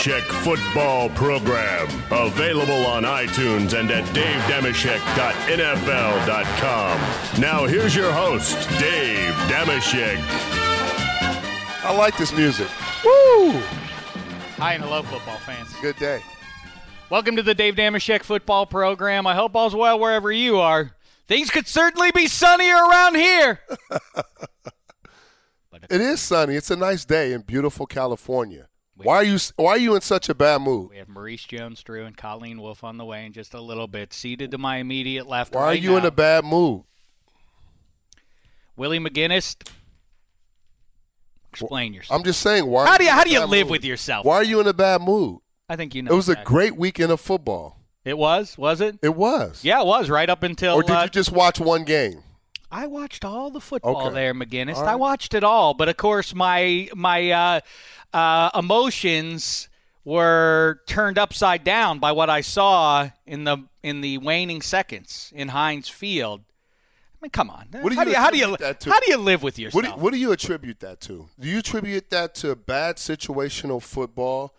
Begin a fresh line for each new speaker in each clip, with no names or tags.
Damashek Football Program. Available on iTunes and at davedamashek.nfl.com. Now here's your host, Dave Damashek.
I like this music.
Woo! Hi and hello, football fans.
Good day.
Welcome to the Dave Damashek football program. I hope all's well wherever you are. Things could certainly be sunnier around here.
It is sunny. It's a nice day in beautiful California. Why are you Why are you in such a bad mood?
We have Maurice Jones-Drew and Colleen Wolfe on the way in just a little bit. Seated to my immediate left.
Why are
right
you in a bad mood?
Willie McGinest? Explain yourself.
I'm just saying. Why?
How do you how do you live
mood?
with yourself?
Why are you in a bad mood?
I think you know.
It was a great weekend of football.
It was, was it?
It was.
Yeah, it was right up until.
Or did
uh,
you just watch one game?
I watched all the football
Okay.
there, McGinest.
All
I watched it all, but of course my my uh, uh, emotions were turned upside down by what I saw in the in the waning seconds in Heinz Field. I mean, come on.
What do
how
you
do you how do you
that to?
how do you live with yourself?
What do, what do you attribute that to? Do you attribute that to bad situational football?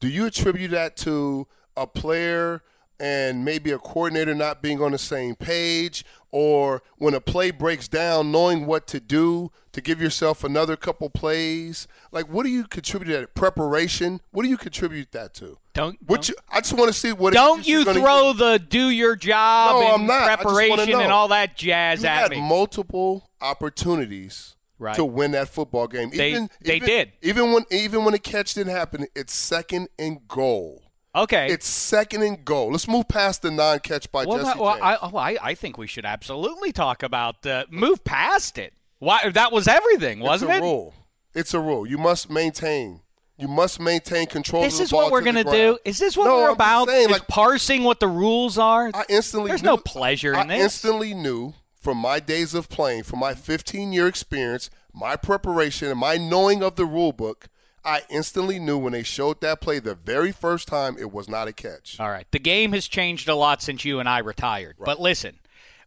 Do you attribute that to a player and maybe a coordinator not being on the same page? Or when a play breaks down, knowing what to do to give yourself another couple plays? Like, what do you contribute to that? Preparation? What do you contribute that to?
don't
What
don't,
you, I just want to see what
don't you throw the do your job
No,
and
I'm not. I just wanna
preparation and all that jazz
You
at
had
me.
multiple opportunities
Right.
to win that football game.
They-
even,
they
even-
did.
Even when even when the catch didn't happen, it's second and goal.
Okay.
It's second and goal. Let's move past the non-catch by
Well,
Jesse
well. I, oh, I, I think we should absolutely talk about uh, move past it. Why that was everything, wasn't it?
it's a
it?
rule. It's a rule. You must maintain. You must maintain control.
This
of the
is what we're
to
gonna
ground.
do. Is this what
No,
we're
I'm
about?
saying, like-
parsing what the rules are.
I instantly
There's
knew,
no pleasure in
I
this.
instantly knew from my days of playing, from my 15 year experience, my preparation, and my knowing of the rule book. I instantly knew when they showed that play the very first time it was not a catch.
All right, the game has changed a lot since you and I retired. But listen,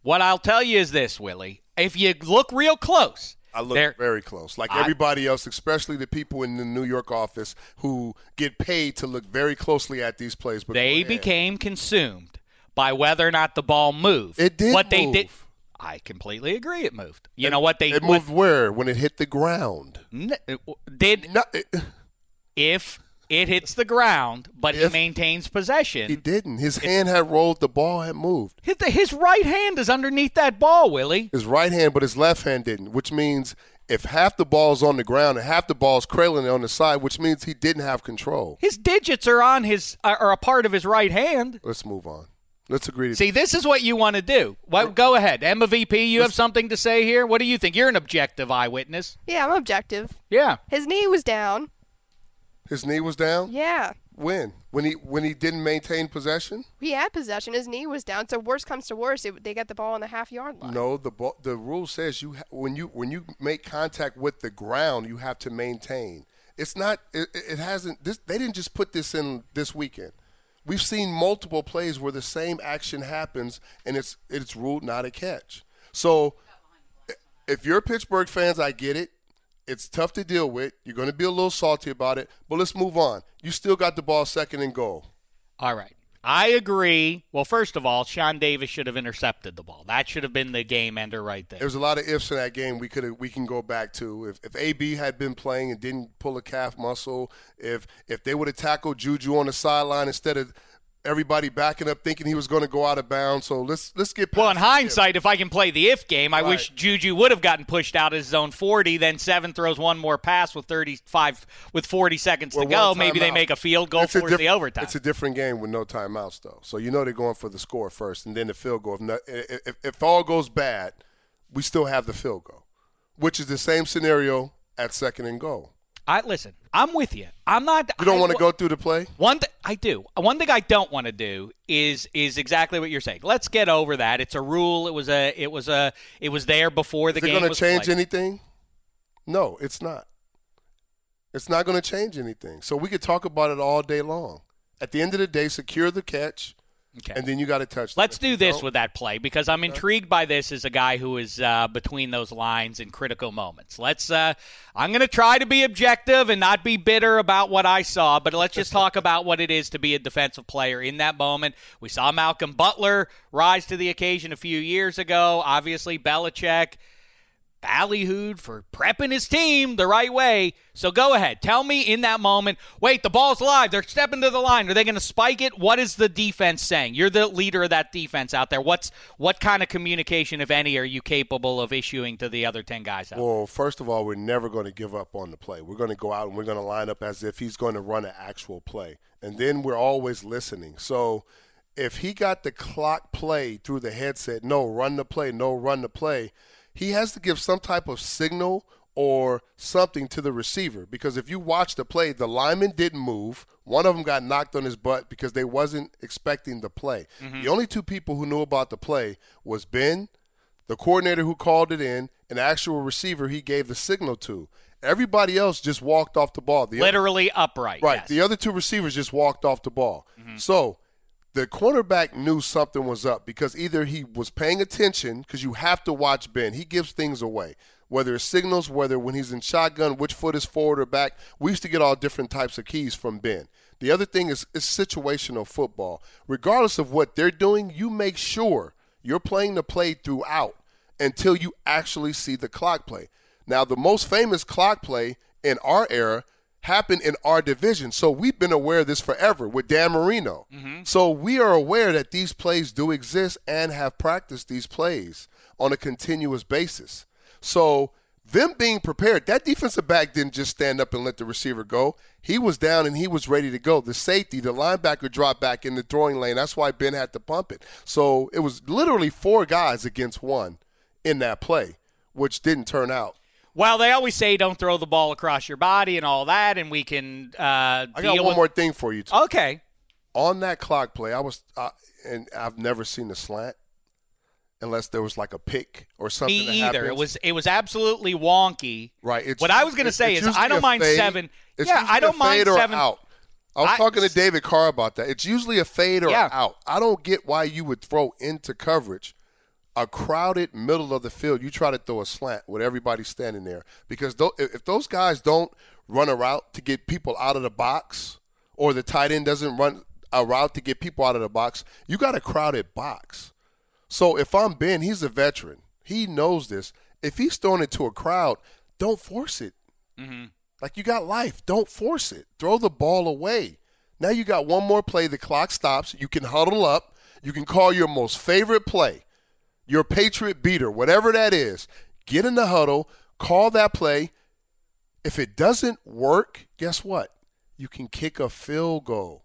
what I'll tell you is this, Willie. If you look real close,
I look very close, like
I-
everybody else, especially the people in the New York office who get paid to look very closely at these plays. But
they became consumed by whether or not the ball moved.
It did
What they did. I completely agree. It moved. You know what they
It
what-
moved where when it hit the ground.
N- uh, did
No, it,
if it hits the ground, but he maintains possession.
he didn't. His hand had rolled. The ball had moved.
his, his right hand is underneath that ball, Willie.
His right hand, but his left hand didn't. Which means if half the ball's on the ground and half the ball's trailing on the side, which means he didn't have control.
His digits are on his are a part of his right hand.
Let's move on. Let's agree to
See, this is what you want to do. Well, go ahead, Emma VP. You have something to say here. What do you think? You're an objective eyewitness.
Yeah, I'm objective.
Yeah.
His knee was down.
His knee was down.
Yeah.
When? When he when he didn't maintain possession?
He had possession. His knee was down. So worst comes to worst, it, they get the ball on the half yard line.
No, the ball, the rule says you ha- when you when you make contact with the ground, you have to maintain. It's not. It, it hasn't. This they didn't just put this in this weekend. We've seen multiple plays where the same action happens and it's it's ruled not a catch. So if you're Pittsburgh fans, I get it. It's tough to deal with. You're going to be a little salty about it, but let's move on. You still got the ball second and goal.
All right. I agree. Well, first of all, Sean Davis should have intercepted the ball. That should have been the game ender right there.
There's a lot of ifs in that game. We could have, we can go back to if, if AB had been playing and didn't pull a calf muscle, if if they would have tackled Juju on the sideline instead of everybody backing up, thinking he was going to go out of bounds. So let's let's get.
Well, in hindsight, if I can play the if game, I
Right.
wish Juju would have gotten pushed out of his zone 40. Then seven throws one more pass with 35 with 40 seconds
Or
to go. Maybe they make a field goal for
diff-
the overtime.
It's a different game with no timeouts, though. So you know they're going for the score first, and then the field goal. If, not, if, if all goes bad, we still have the field goal, which is the same scenario at second and goal.
I listen. I'm with you. I'm not.
You don't want to go through the play.
One thing I do. One thing I don't want to do is is exactly what you're saying. Let's get over that. It's a rule. It was a. It was a. It was there before the game.
Is it going to change
played.
anything? No, it's not. It's not going to change anything. So we could talk about it all day long. At the end of the day, secure the catch,
Okay.
and then you got to touch.
Let's do this with that play because I'm intrigued by this as a guy who is uh, between those lines in critical moments. Let's. Uh, I'm going to try to be objective and not be bitter about what I saw, but let's just talk about what it is to be a defensive player in that moment. We saw Malcolm Butler rise to the occasion a few years ago. Obviously, Belichick ballyhooed for prepping his team the right way. So go ahead. Tell me in that moment, wait, the ball's live. They're stepping to the line. Are they going to spike it? What is the defense saying? You're the leader of that defense out there. What's what kind of communication, if any, are you capable of issuing to the other 10 guys out?
Well, first of all, we're never going to give up on the play. We're going to go out and we're going to line up as if he's going to run an actual play. And then we're always listening. So if he got the clock play through the headset, no, run the play, no, run the play, he has to give some type of signal or something to the receiver because if you watch the play, the lineman didn't move. One of them got knocked on his butt because they wasn't expecting the play. Mm-hmm. The only two people who knew about the play was Ben the coordinator who called it in, an actual receiver he gave the signal to. Everybody else just walked off the ball. The
Literally upright.
right.
yes.
The other two receivers just walked off the ball. Mm-hmm. So the cornerback knew something was up because either he was paying attention because you have to watch Ben. He gives things away. Whether it's signals, whether when he's in shotgun, which foot is forward or back. We used to get all different types of keys from Ben. The other thing is, is situational football. Regardless of what they're doing, you make sure you're playing the play throughout until you actually see the clock play. Now, the most famous clock play in our era happened in our division. So we've been aware of this forever with Dan Marino. Mm-hmm. So we are aware that these plays do exist and have practiced these plays on a continuous basis. So them being prepared, that defensive back didn't just stand up and let the receiver go. He was down and he was ready to go. The safety, the linebacker dropped back in the throwing lane. That's why Ben had to pump it. So it was literally four guys against one in that play, which didn't turn out.
Well, they always say don't throw the ball across your body and all that, and we can uh,
I got one
with.
more thing for you. Too.
Okay.
On that clock play, I was, uh, and I've never seen a slant unless there was like a pick or something.
Me
that
either. It was it was absolutely wonky.
right. It's,
what I was going to say is I don't mind
fade.
seven.
It's
yeah, I don't
a
mind
fade or
seven.
Out. I was
I-
talking to David Carr about that. It's usually a fade or
Yeah.
out. I don't get why you would throw into coverage a crowded middle of the field. You try to throw a slant with everybody standing there because if if those guys don't run a route to get people out of the box, or the tight end doesn't run a route to get people out of the box, you got a crowded box. So if I'm Ben, he's a veteran. He knows this. If he's throwing it to a crowd, don't force it. Mm-hmm. Like you got life. Don't force it. Throw the ball away. Now you got one more play. The clock stops. You can huddle up. You can call your most favorite play, your Patriot beater, whatever that is. Get in the huddle. Call that play. If it doesn't work, guess what? You can kick a field goal.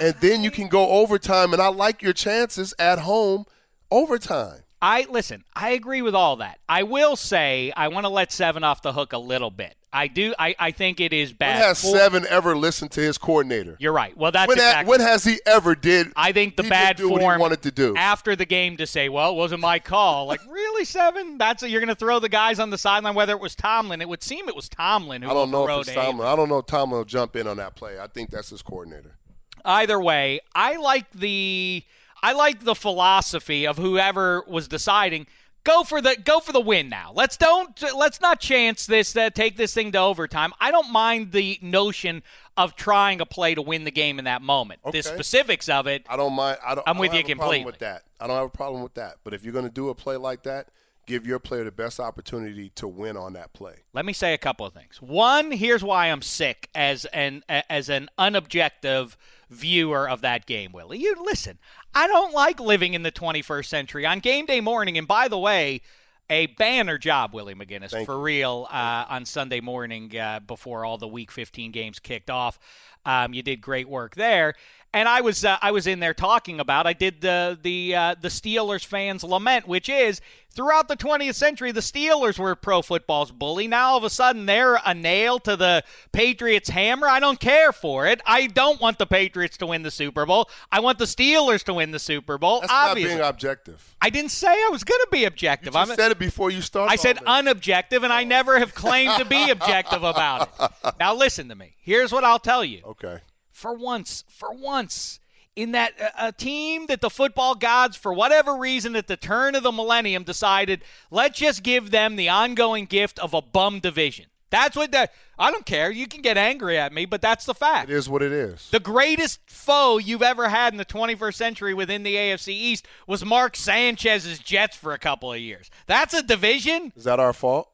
And then you can go overtime. And I like your chances at home overtime.
I listen. I agree with all that. I will say I want to let seven off the hook a little bit. I do. I, I think it is
When
bad.
has
for-
Seven ever listened to his coordinator?
You're right. Well, that's
When, ha-
exactly.
when has he ever did?
I think the
he
bad form
what he wanted to do.
after the game to say, "Well, it wasn't my call." Like, really, seven? That's a, you're going to throw the guys on the sideline. Whether it was Tomlin, it would seem it was Tomlin who
I don't know if it's Tomlin. I don't know if Tomlin will jump in on that play. I think that's his coordinator.
either way, I like the I like the philosophy of whoever was deciding go for the go for the win now. Let's don't let's not chance this uh, take this thing to overtime. I don't mind the notion of trying a play to win the game in that moment. The specifics of it,
I don't mind. I don't,
I'm with
don't
you
have a problem
completely.
with that. I don't have a problem with that. But if you're going to do a play like that, give your player the best opportunity to win on that play.
let me say a couple of things. One, here's why I'm sick as an as an unobjective viewer of that game, Willie. You listen. I don't like living in the 21st century on game day morning. And by the way, a banner job, Willie McGinest,
Thank
for
you.
real uh, on Sunday morning uh, before all the Week 15 games kicked off. Um, you did great work there, and I was uh, I was in there talking about. I did the the uh, the Steelers fans lament, which is throughout the 20th century, the Steelers were pro football's bully. Now all of a sudden they're a nail to the Patriots' hammer. I don't care for it. I don't want the Patriots to win the Super Bowl. I want the Steelers to win the Super Bowl.
That's
Obviously,
not being objective.
I didn't say I was going to be objective. I'm,
said it before you started.
I said unobjective, and I never have claimed to be objective about it. Now, listen to me. Here's what I'll tell you.
Okay.
For once, for once, in that uh, a team that the football gods, for whatever reason, at the turn of the millennium, decided let's just give them the ongoing gift of a bum division. That's what that. I don't care. You can get angry at me, but that's the fact.
It is what it is.
The greatest foe you've ever had in the 21st century within the AFC East was Mark Sanchez's Jets for a couple of years. That's a division.
Is that our fault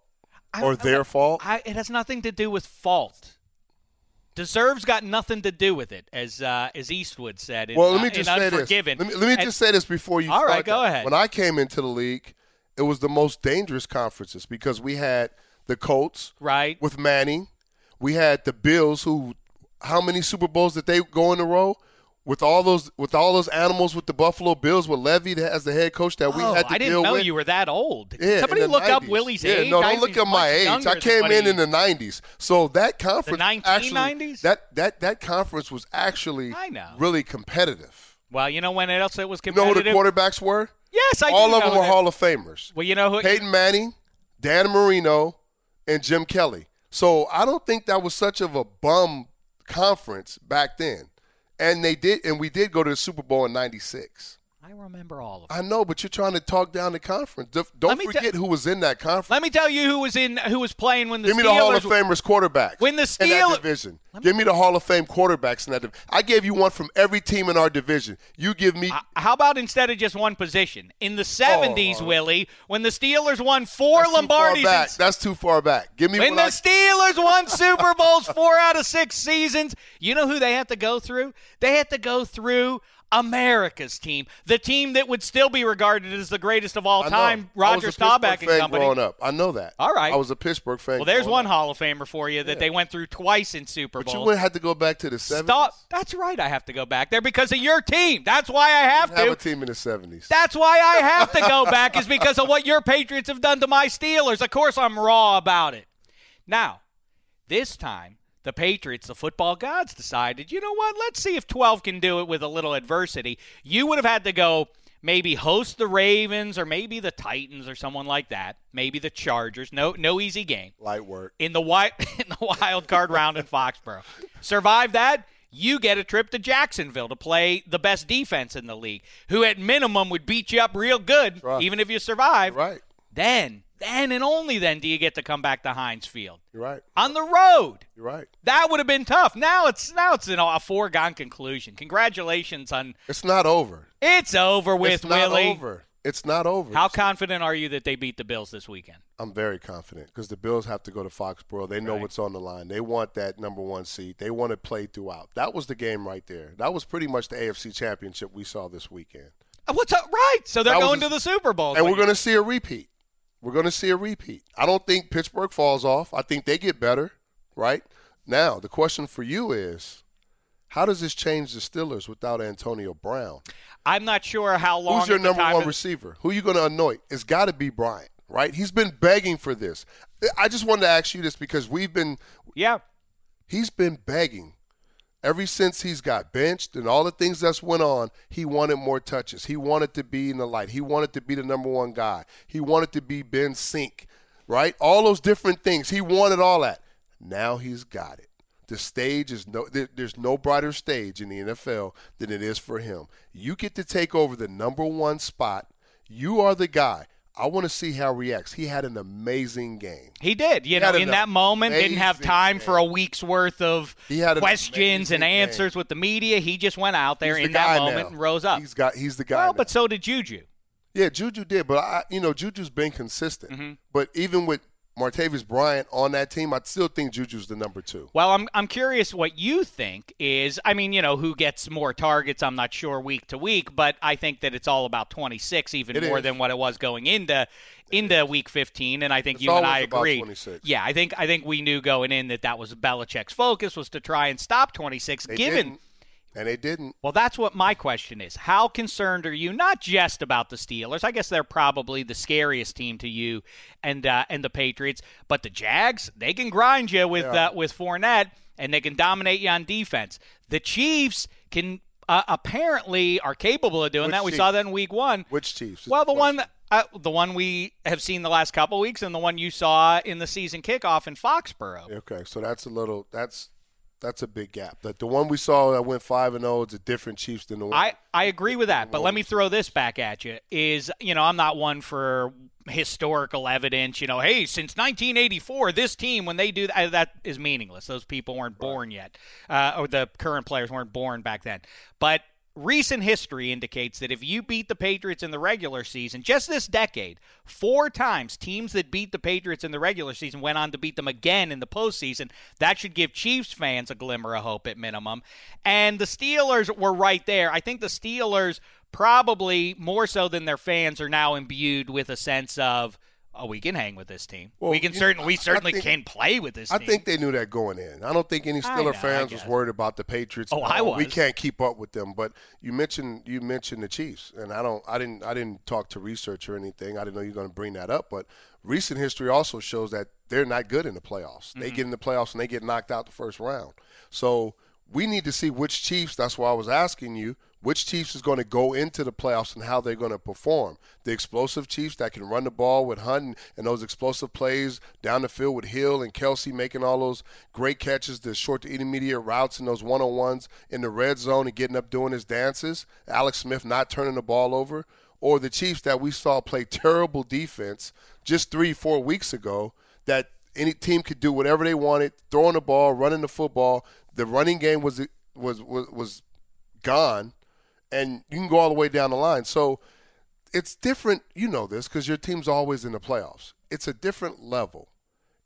I-
or their fault?
I, it has nothing to do with fault. Deserves got nothing to do with it, as uh, as Eastwood said. In,
Well, let me just say this. Let me, let me
And-
just say this before you.
All right, go
that.
ahead.
When I came into the league, it was the most dangerous conferences because we had the Colts
right.
with Manning. We had the Bills, who how many Super Bowls did they go in a row? With all those with all those animals with the Buffalo Bills with Levy as the head coach that we
oh,
had to
I didn't know
with.
you were that old.
Yeah,
Somebody look up Willie's
yeah,
age.
No, don't look at my age. I came in in the '90s, so that conference
The
actually that that that conference was actually
I know.
really competitive.
Well, you know when else it was competitive.
You know who the quarterbacks were?
yes, I
All of them were
that.
Hall of Famers.
Well, you know who?
Peyton Manning, Dan Marino, and Jim Kelly. So I don't think that was such of a bum conference back then. And they did, and we did go to the Super Bowl in '96.
I remember all of them.
I know, but you're trying to talk down the conference. Don't-
Let
Don't
me te-
forget who was in that conference.
Let me tell you who was in who was playing when the Steelers
Give me
Steelers
the Hall of Famers quarterbacks.
When the
in
Steelers-
that division. Give me the Hall of Fame quarterbacks in that division. I gave you one from every team in our division. You give me.
Uh, How about instead of just one position? In the 70s,
Oh.
Willie, when the Steelers won four
that's too far
Lombardis.
back.
in-
That's too far back. Give me
when the
I-
Steelers won Super Bowls four out of six seasons, you know who they had to go through? They had to go through America's team, the team that would still be regarded as the greatest of all time, Roger Staubach and company.
Growing up, I know that.
All right.
I was a Pittsburgh fan.
Well, there's one
up.
Hall of Famer for you that they went through twice in Super Bowl.
But you wouldn't have to go back to the 70s.
Stop. That's right. I have to go back there because of your team. That's why I have
Have
to.
Have a team in the 70s.
That's why I have to go back is because of what your Patriots have done to my Steelers. Of course, I'm raw about it. Now, this time, the Patriots, the football gods, decided, you know what? Let's see if 12 can do it with a little adversity. You would have had to go maybe host the Ravens or maybe the Titans or someone like that. Maybe the Chargers. No, no easy game
Light work.
in the wild in the wild card round in Foxborough. Survive that, you get a trip to Jacksonville to play the best defense in the league, who at minimum would beat you up real good,
Right.
even if you survive.
Right.
Then, then and only then do you get to come back to Heinz Field
You're right.
on the road.
You're right.
That would have been tough. Now it's now it's a foregone conclusion. Congratulations on
It's not over.
it's over with,
it's not
Willie.
over. It's not over.
How confident are you that they beat the Bills this weekend?
I'm very confident because the Bills have to go to Foxborough. They know
Right.
what's on the line. They want that number one seed. They want to play throughout. That was the game right there. That was pretty much the AFC Championship we saw this weekend.
What's up? Right. So they're
That
going to the Super Bowl.
and we're going to see a repeat. We're going to see a repeat. I don't think Pittsburgh falls off. I think they get better, right? Now, the question for you is how does this change the Steelers without Antonio Brown?
I'm not sure how long.
Who's your number one receiver? Who are you going to anoint? It's got to be Bryant, right? He's been begging for this. I just wanted to ask you this because we've been
Yeah.
he's been begging ever since he's got benched and all the things that's went on he wanted more touches. He wanted to be in the light. He wanted to be the number one guy. He wanted to be ben sink right? All those different things. He wanted all that. Now he's got it. The stage is no there's no brighter stage in the nfl than it is for him. You get to take over the number one spot. You are the guy i want to see how he reacts he had an amazing game
He did. You
He
know, in that moment, didn't have time for a week's worth of
had an
questions and answers
game.
with the media. He just went out there in that moment
now.
and rose up.
he's got he's the guy
well,
now.
but so did Juju.
Yeah, Juju did, but I, you know, Juju's been consistent.
Mm-hmm.
But even with Martavis Bryant on that team, I still think Juju's the number two.
Well, I'm I'm curious what you think is. I mean, you know, who gets more targets? I'm not sure week to week, but I think that it's all about 26, even
It
more
is.
than what it was going into into week 15. And I think
It's
you and I agree. Yeah, I think I think we knew going in that that was Belichick's focus was to try and stop 26.
They
given
didn't, and they didn't.
well, that's what my question is. How concerned are you not just about the Steelers? I guess they're probably the scariest team to you and uh, and the Patriots, but the Jags, they can grind you with uh, with Fournette and they can dominate you on defense. The Chiefs can uh, apparently are capable of doing
Which
that. We
Chiefs?
saw that in week 1.
Which Chiefs?
Well, the one uh, the one we have seen the last couple weeks and the one you saw in the season kickoff in Foxborough.
Okay, so that's a little. That's that's a big gap. The, the one we saw that went five and zero is a different Chiefs than the one.
I, I agree with that, but let me throw this back at you. Is you know I'm not one for historical evidence. You know, hey, since 1984, this team when they do that, that is meaningless. Those people weren't born yet, uh, or the current players weren't born back then. But recent history indicates that if you beat the Patriots in the regular season, just this decade, four times teams that beat the Patriots in the regular season went on to beat them again in the postseason. That should give Chiefs fans a glimmer of hope at minimum. And the Steelers were right there. I think the Steelers probably more so than their fans are now imbued with a sense of oh we can hang with this team
Well,
we can certainly we certainly
think-
can play with this
I
team
think they knew that going in. I don't think any Steeler
know,
fans was worried about the Patriots.
Oh, I was.
We can't keep up with them. But you mentioned you mentioned the Chiefs, and I don't. I didn't. I didn't talk to research or anything. I didn't know you were going to bring that up. But recent history also shows that they're not good in the playoffs. They
Mm-hmm.
get in the playoffs and they get knocked out the first round. So we need to see which Chiefs. That's why I was asking you which Chiefs is going to go into the playoffs and how they're going to perform. The explosive Chiefs that can run the ball with Hunt and, those explosive plays down the field with Hill and Kelce making all those great catches, the short to intermediate routes and those one on ones in the red zone and getting up doing his dances. Alex Smith not turning the ball over. Or the Chiefs that we saw play terrible defense just three, four weeks ago that any team could do whatever they wanted, throwing the ball, running the football. The running game was was was, was gone, and you can go all the way down the line. So it's different. You know this because your team's always in the playoffs. It's a different level.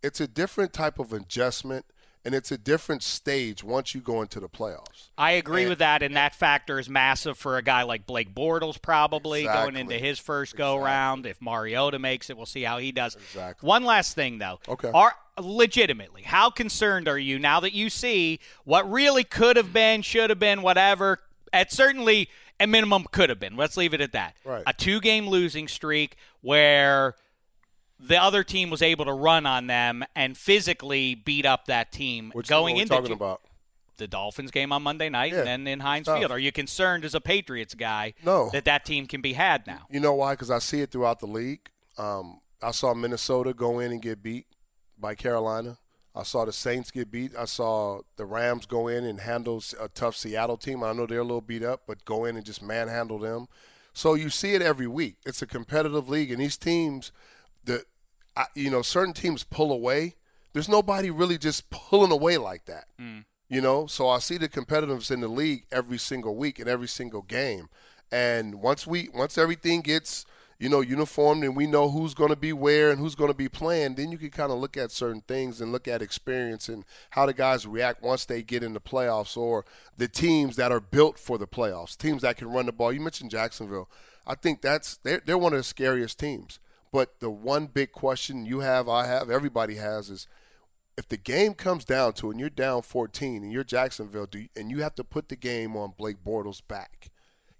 It's a different type of adjustment, and it's a different stage once you go into the playoffs.
I agree with that, and that factor is massive for a guy like Blake Bortles, probably going into his first go round. If Mariota makes it, we'll see how he does.
Exactly.
One last thing, though.
Okay.
Are legitimately, how concerned are you now that you see what really could have been, should have been, whatever? At certainly a minimum could have been. Let's leave it at that.
Right.
A two-game losing streak where the other team was able to run on them and physically beat up that team
Which
going into
talking
Ju-
about.
the Dolphins game on Monday night
Yeah,
and then in Heinz. Field. Are you concerned as a Patriots guy
No.
that that team can be had now?
You know why? Because I see it throughout the league. Um, I saw Minnesota go in and get beat by Carolina. I saw the Saints get beat. I saw the Rams go in and handle a tough Seattle team. I know they're a little beat up, but go in and just manhandle them. So you see it every week. It's a competitive league, and these teams, the, you know, certain teams pull away. There's nobody really just pulling away like that. Hmm. You know, so I see the competitiveness in the league every single week and every single game. And once we once everything gets you know uniformed and we know who's going to be where and who's going to be playing, then you can kind of look at certain things and look at experience and how the guys react once they get in the playoffs or the teams that are built for the playoffs, teams that can run the ball. You mentioned Jacksonville. I think that's they're they're one of the scariest teams. But the one big question you have, I have, everybody has is if the game comes down to it and you're down 14 and you're Jacksonville you, and you have to put the game on Blake Bortles' back,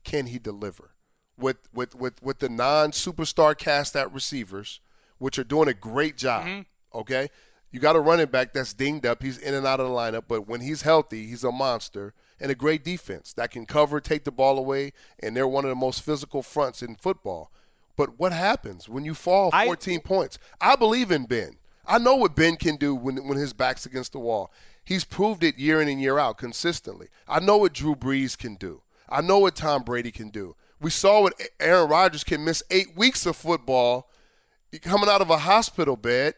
can he deliver? With with with with the non-superstar cast at receivers, which are doing a great job. Mm-hmm. Okay, you got a running back that's dinged up. He's in and out of the lineup, but when he's healthy, he's a monster and a great defense that can cover, take the ball away, and they're one of the most physical fronts in football. But what happens when you fall
I-
14 points? I believe in Ben. I know what Ben can do when when his back's against the wall. He's proved it year in and year out consistently. I know what Drew Brees can do. I know what Tom Brady can do. We saw what Aaron Rodgers can miss eight weeks of football coming out of a hospital bed,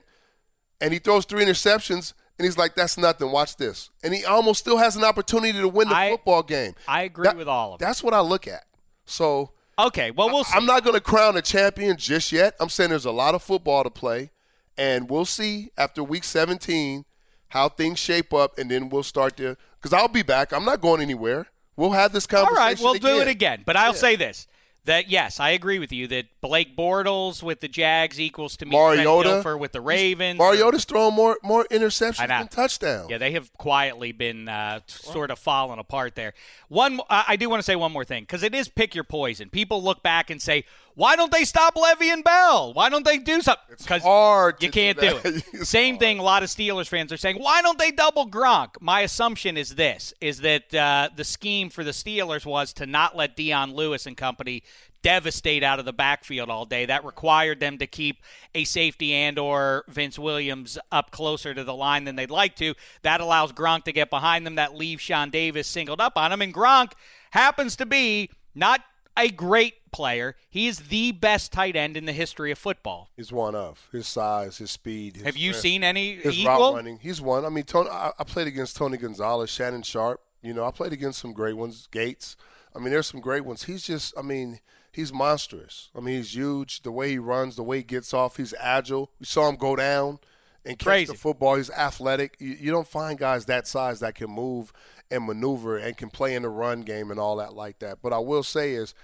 and he throws three interceptions, and he's like, "That's nothing. Watch this," and he almost still has an opportunity to win the
I-
football game.
I agree
That-
with all of it.
That's what I look at. So
Okay, well we'll see.
I'm not going to crown a champion just yet. I'm saying there's a lot of football to play, and we'll see after week 17 how things shape up, and then we'll start to. Because I'll be back. I'm not going anywhere. We'll have this
All
conversation.
right, we'll do it again. But I'll
Yeah.
say this: that yes, I agree with you that Blake Bortles with the Jags equals to me
Mariota
Trent with the Ravens.
Mariota's throwing more more interceptions than touchdowns.
Yeah, they have quietly been uh, sort of falling apart there. One, I do want to say one more thing because it is pick your poison. People look back and say, "Why don't they stop Le'Veon Bell? Why don't they do something?" Because
hard to
you can't
do
do, it. Same
hard.
thing. A lot of Steelers fans are saying, "Why don't they double Gronk?" My assumption is this: is that uh, the scheme for the Steelers was to not let Dion Lewis and company devastate out of the backfield all day. That required them to keep a safety and or Vince Williams up closer to the line than they'd like to. That allows Gronk to get behind them. That leaves Sean Davis singled up on him. And Gronk happens to be not a great player. He is the best tight end in the history of football.
He's one of his size, his speed. His
Have you
strength,
seen any
his
equal?
route running? He's one. I mean, Tony. I, I played against Tony Gonzalez, Shannon Sharpe. You know, I played against some great ones, Gates. I mean, there's some great ones. He's just, I mean, he's monstrous. I mean, he's huge. The way he runs, the way he gets off, he's agile. We saw him go down and catch
Crazy.
the football. He's athletic. You, you don't find guys that size that can move and maneuver and can play in the run game and all that like that. But I will say is,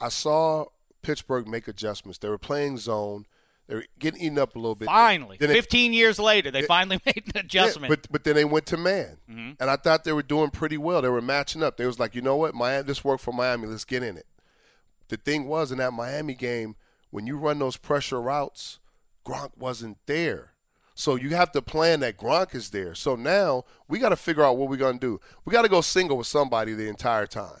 I saw Pittsburgh make adjustments. They were playing zone. They were getting eaten up a little bit.
Finally,
Then it-
15 years later, they finally made an
yeah,
adjustment.
but but then they went to man,
Mm-hmm.
and I thought they were doing pretty well. They were matching up. They was like, you know what, Miami, this worked for Miami. Let's get in it. The thing was in that Miami game, when you run those pressure routes, Gronk wasn't there. So you have to plan that Gronk is there. So now we got to figure out what we're gonna do. We got to go single with somebody the entire time.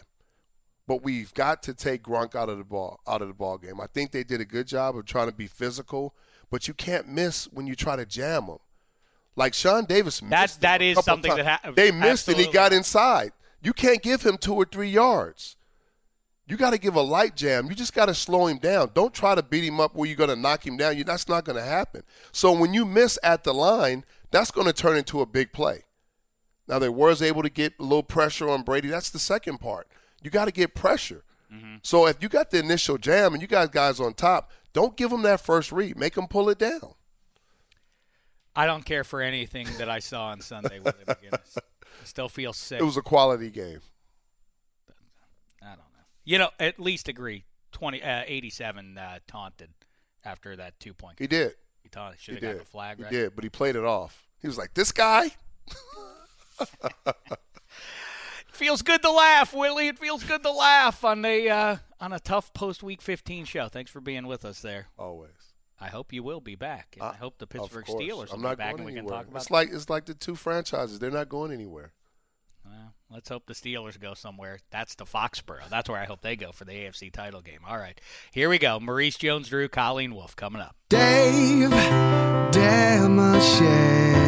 But we've got to take Gronk out of the ball out of the ball game. I think they did a good job of trying to be physical, but you can't miss when you try to jam them. Like Sean Davis missed.
That- that is something that ha-
they missed and he got inside. You can't give him two or three yards. You got to give a light jam. You just got to slow him down. Don't try to beat him up where you're going to knock him down. You, that's not going to happen. So when you miss at the line, that's going to turn into a big play. Now they was able to get a little pressure on Brady. That's the second part. You got to get pressure. Mm-hmm. So if you got the initial jam and you got guys on top, don't give them that first read. Make them pull it down.
I don't care for anything that I saw on Sunday with the McGinest. I still feel sick.
It was a quality game.
I. You know, at least agree. 20, uh, 87 uh, taunted after that two point.
He did.
He taunted. Should have gotten a flag,
He did, but he played it off. He was like, "This guy."
Feels good to laugh, Willie. It feels good to laugh on a uh, on a tough post week 15 show. Thanks for being with us there.
Always.
I hope you will be back. And I hope the Pittsburgh. Steelers will
I'm
be
not
back
going
and we can talk about it.
It's like it's like the two franchises. They're not going anywhere.
Let's hope the Steelers go somewhere. That's the Foxborough. That's where I hope they go for the AFC title game. All right. Here we go. Maurice Jones Drew, Colleen Wolfe coming up.
Dave Damashek.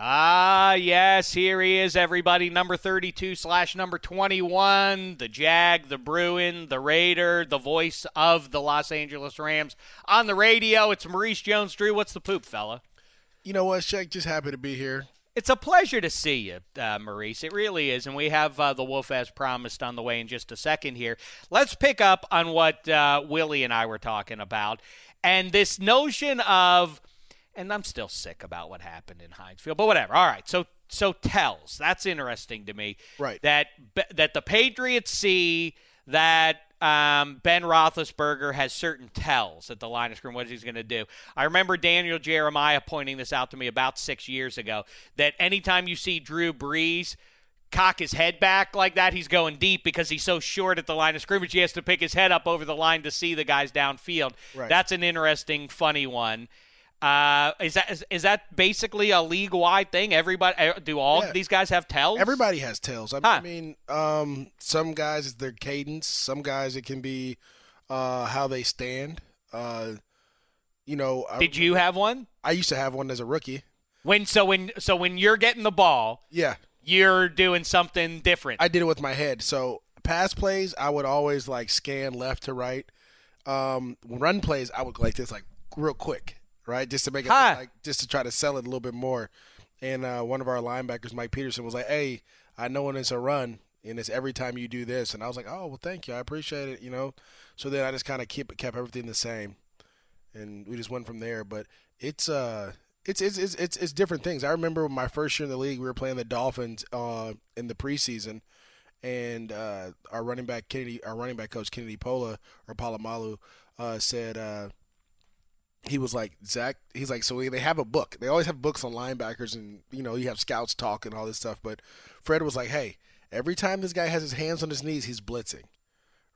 Ah, yes, here he is, everybody. Number 32 slash number 21, the Jag, the Bruin, the Raider, the voice of the Los Angeles Rams on the radio. It's Maurice Jones Drew. What's the poop, fella?
You know what, Shaq? Just happy to be here.
It's a pleasure to see you, uh, Maurice. It really is. And we have uh, the Wolf as promised on the way in just a second here. Let's pick up on what uh, Willie and I were talking about. And this notion of, and I'm still sick about what happened in Heinz Field, but whatever. All right. So, so tells. That's interesting to me.
Right.
That, that the Patriots see that um, Ben Roethlisberger has certain tells at the line of scrimmage what he's going to do. I remember Daniel Jeremiah pointing this out to me about six years ago. That anytime you see Drew Brees cock his head back like that, he's going deep because he's so short at the line of scrimmage. He has to pick his head up over the line to see the guys downfield.
Right.
That's an interesting, funny one. Uh, is that is, is that basically a league wide thing? Everybody, uh, do all
Yeah.
these guys have tells?
Everybody has tails. I,
Huh.
I mean, um, some guys it's their cadence. Some guys it can be uh, how they stand. Uh, you know, I,
Did you have one?
I used to have one as a rookie.
When so when so when you're getting the ball,
Yeah,
you're doing something different.
I did it with my head. So pass plays, I would always like scan left to right. Um, run plays, I would like this, like real quick, right, just to make it like just to try to sell it a little bit more. And uh, one of our linebackers, Mike Peterson, was like, "Hey, I know when it's a run, and it's every time you do this. And I was like, oh well, thank you, I appreciate it, you know. So then I just kind of keep kept everything the same, and we just went from there. But it's uh. It's, it's, it's, it's, it's different things. I remember my first year in the league, we were playing the Dolphins uh, in the preseason, and uh, our running back Kennedy, our running back coach Kennedy Pola or Polamalu uh, said uh, he was like Zach. He's like so they have a book. They always have books on linebackers, and you know you have scouts talk and all this stuff. But Fred was like, hey, every time this guy has his hands on his knees, he's blitzing.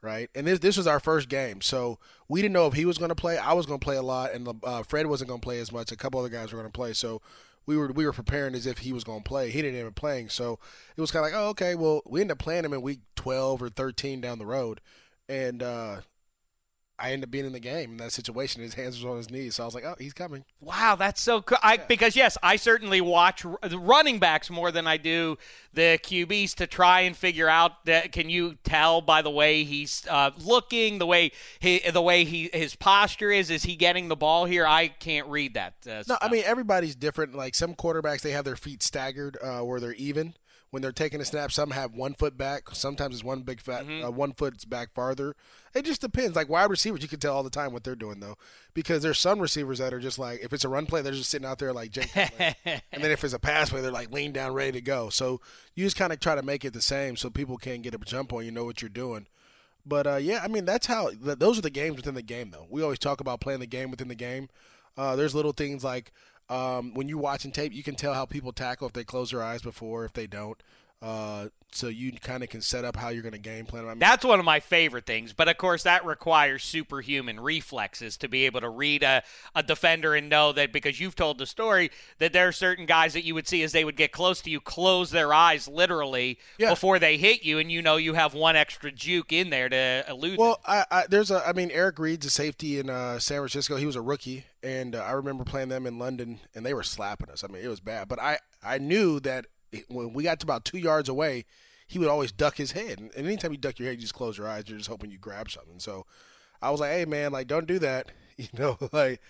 Right, and this this was our first game, so we didn't know if he was going to play. I was going to play a lot, and uh, Fred wasn't going to play as much. A couple other guys were going to play, so we were we were preparing as if he was going to play. He didn't end up playing, so it was kind of like, oh, okay. Well, we ended up playing him in week twelve or thirteen down the road, and uh, I ended up being in the game in that situation. His hands were on his knees, so I was like, oh, he's coming.
Wow, that's so cool. I, Because yes, I certainly watch running backs more than I do the QBs to try and figure out that. Can you tell by the way he's uh, looking, the way he, the way he his posture is? Is he getting the ball here? I can't read that. Uh,
No,
stuff.
I mean everybody's different. Like some quarterbacks, they have their feet staggered uh, where they're even when they're taking a snap. Some have one foot back. Sometimes it's one big fat, uh, one foot's back farther. It just depends. Like wide receivers, you can tell all the time what they're doing though, because there's some receivers that are just like if it's a run play, they're just sitting out there like Jake, and then if it's a pass play, they're like lean down, ready to go. So you just kind of try to make it the same so people can't get a jump on you, know what you're doing. But uh, yeah, I mean that's how. th- Those are the games within the game, though. We always talk about playing the game within the game. Uh, there's little things like um, when you're watching tape, you can tell how people tackle if they close their eyes before, if they don't. Uh, so you kind of can set up how you're going to game plan. I mean,
That's one of my favorite things, but of course that requires superhuman reflexes to be able to read a, a defender and know that because you've told the story that there are certain guys that you would see as they would get close to you close their eyes literally
Yeah.
before they hit you, and you know you have one extra juke in there to elude.
Well, I, I there's a I mean Eric Reid's a safety in uh, San Francisco. He was a rookie, and uh, I remember playing them in London, and they were slapping us. I mean, it was bad. But I I knew that when we got to about two yards away, he would always duck his head. And anytime you duck your head, you just close your eyes. You're just hoping you grab something. So I was like, hey man, like don't do that. You know, like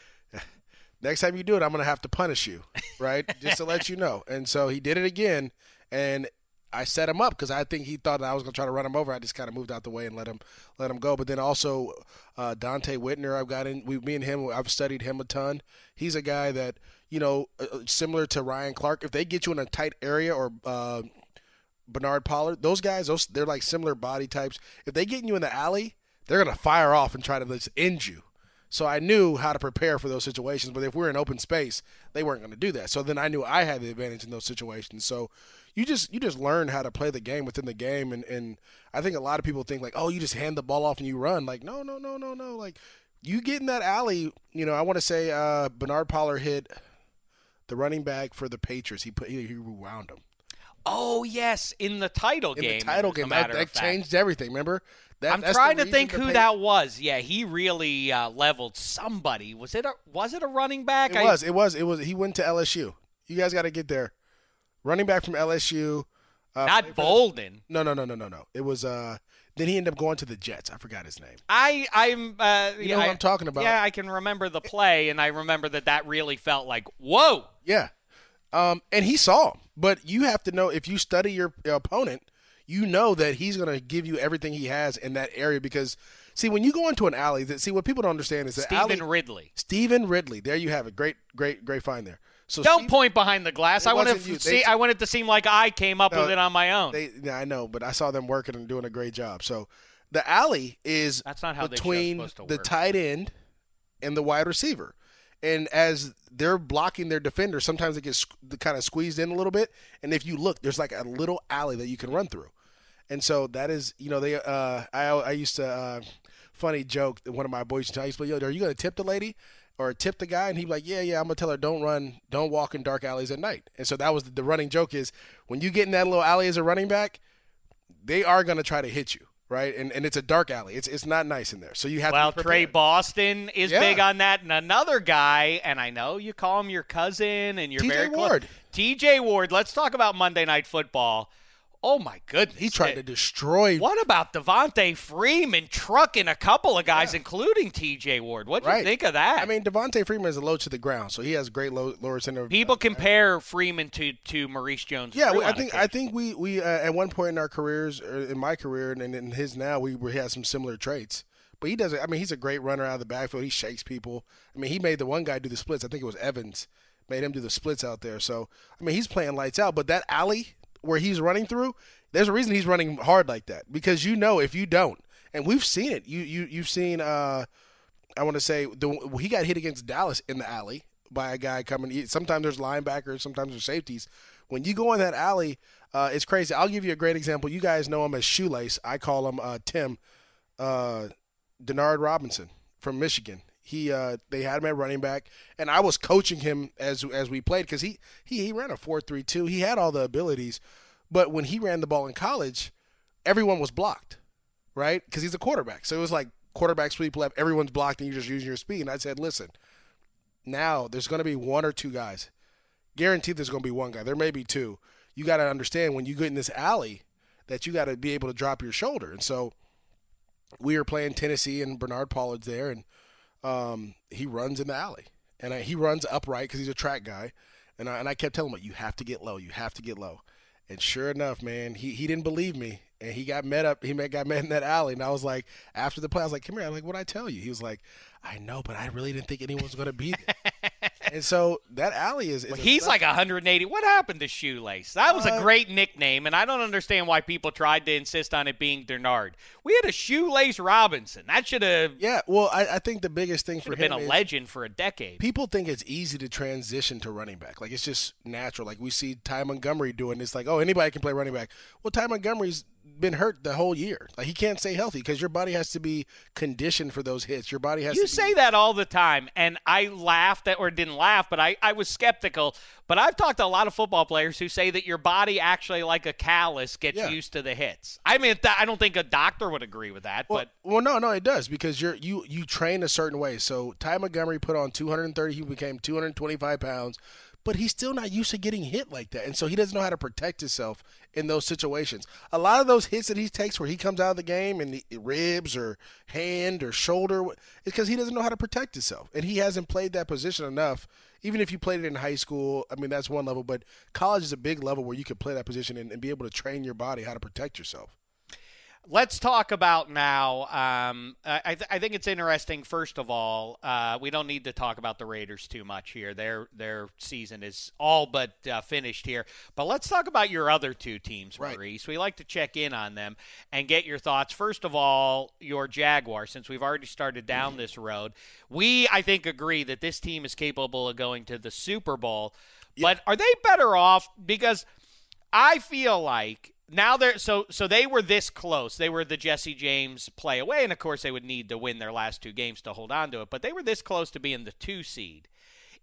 next time you do it, I'm gonna have to punish you, right? Just to let you know. And so he did it again, and I set him up because I think he thought that I was gonna try to run him over. I just kind of moved out the way and let him let him go. But then also uh, Donte Whitner, I've got in. We, me and him, I've studied him a ton. He's a guy that you know, uh, similar to Ryan Clark. If they get you in a tight area or uh, Bernard Pollard, those guys, those they're like similar body types. If they get you in the alley, they're gonna fire off and try to just end you. So I knew how to prepare for those situations. But if we're in open space, they weren't going to do that. So then I knew I had the advantage in those situations. So you just you just learn how to play the game within the game. And, and I think a lot of people think like, oh, you just hand the ball off and you run. Like, no, no, no, no, no. Like you get in that alley. You know, I want to say uh, Bernard Pollard hit the running back for the Patriots. He put he, he rewound him
oh yes, in the title
in
game.
In the title game. That, that changed everything. Remember? That,
I'm trying to think who
Pa-
that was. Yeah, he really uh, leveled somebody. Was it a was it a running back?
It
I-
was. It was. It was. He went to LSU. You guys got to get there. Running back from LSU. Uh,
not
played for the-
Bolden.
No, no, no, no, no, no. It was. uh Then he ended up going to the Jets. I forgot his name.
I I'm uh,
You know
I,
what I'm talking about.
Yeah, I can remember the play, and I remember that that really felt like whoa.
Yeah. Um, and he saw him. But you have to know if you study your opponent, you know that he's going to give you everything he has in that area because. See, when you go into an alley, that see what people don't understand is that Stevan
Ridley.
Stevan Ridley. There you have it. Great, great, great find there. So
Don't
Steve-
point behind the glass. I want to
you.
see. I want it to seem like I came up
No,
with it on my own.
They, yeah, I know, but I saw them working and doing a great job. So the alley is
That's not how
between the tight end and the wide receiver. And as they're blocking their defender, sometimes it gets kind of squeezed in a little bit. And if you look, there's like a little alley that you can run through. And so that is, you know, they. Uh, I I used to uh, funny joke that one of my boys used to tell. I used to be, yo, are you going to tip the lady? Or tip the guy, and he'd be like, "Yeah, yeah, I'm gonna tell her don't run, don't walk in dark alleys at night." And so that was the, running joke is when you get in that little alley as a running back, they are going to try to hit you, right? And and it's a dark alley. It's it's not nice in there. So you have
well,
to be Tre.
Boston is
Yeah.
big on that, and another guy, and I know you call him your cousin, and you're
TJ
very close.
Ward.
T.J. Ward. Let's talk about Monday Night Football. Oh my goodness.
He tried to destroy.
What about Devonta Freeman trucking a couple of guys, including T.J. Ward? What do you think of that?
I mean, Devonta Freeman is a low to the ground, so he has great low, lower center.
people compare Freeman to to Maurice Jones.
Yeah, I think I think we we uh, at one point in our careers, or in my career and in his now, we, we had some similar traits. But he doesn't. I mean, he's a great runner out of the backfield. He shakes people. I mean, he made the one guy do the splits. I think it was Evans made him do the splits out there. So I mean, he's playing lights out. But that alley where he's running through, there's a reason he's running hard like that because you know if you don't, and we've seen it. You you you've seen. uh I want to say the he got hit against Dallas in the alley by a guy coming. Sometimes there's linebackers, sometimes there's safeties. When you go in that alley, uh, it's crazy. I'll give you a great example. You guys know him as Shoelace. I call him uh, Tim uh, Denard Robinson from Michigan. He uh, they had him at running back, and I was coaching him as as we played because he, he he ran a four three two. He had all the abilities, but when he ran the ball in college, everyone was blocked, right? Because he's a quarterback. So it was like quarterback sweep left, everyone's blocked, and you're just using your speed. And I said, listen, now there's going to be one or two guys. Guaranteed there's going to be one guy. There may be two. You got to understand when you get in this alley that you got to be able to drop your shoulder. And so we were playing Tennessee, and Bernard Pollard's there, and um, he runs in the alley. And I, he runs upright because he's a track guy. And I, and I kept telling him, you have to get low. You have to get low. And sure enough, man, he, he didn't believe me. And he got met up. He met, got met in that alley. And I was like, after the play, I was like, come here. I'm like, what'd I tell you? He was like, I know, but I really didn't think anyone was going to be there. and so that alley is. is a
He's like 180. What happened to Shoelace? That was a
Uh,
great nickname, and I don't understand why people tried to insist on it being Denard. We had a Shoelace Robinson. That should have
Yeah, well, I, I think the biggest thing for
been a legend for a decade.
people think it's easy to transition to running back. Like it's just natural. Like we see Ty Montgomery doing this. Like oh, anybody can play running back. Well, Ty Montgomery's been hurt the whole year. Like he can't stay healthy because your body has to be conditioned for those hits. Your body has.
You say
be,
that all the time, and I laughed at, or didn't laugh, but I, I was skeptical. But I've talked to a lot of football players who say that your body actually, like a callus, gets
Yeah.
used to the hits. I mean, th- I don't think a doctor would agree with that,
Well,
but
well, no, no, it does because you're you you train a certain way. So Ty Montgomery put on 230. He became 225 pounds, but he's still not used to getting hit like that, and so he doesn't know how to protect himself in those situations. A lot of those hits that he takes, where he comes out of the game and the ribs or hand or shoulder, is because he doesn't know how to protect himself, and he hasn't played that position enough. Even if you played it in high school, I mean that's one level, but college is a big level where you can play that position and, and be able to train your body how to protect yourself.
Let's talk about now. Um, I, th- I think it's interesting. First of all, uh, we don't need to talk about the Raiders too much here. Their their season is all but uh, finished here. But let's talk about your other two teams,
Right.
Maurice. We like to check in on them and get your thoughts. First of all, your Jaguar. Since we've already started down this road, we I think agree that this team is capable of going to the Super Bowl. But are they better off because? I feel like now they're so so they were this close. They were the Jesse James play away, and of course they would need to win their last two games to hold on to it. But they were this close to being the two seed.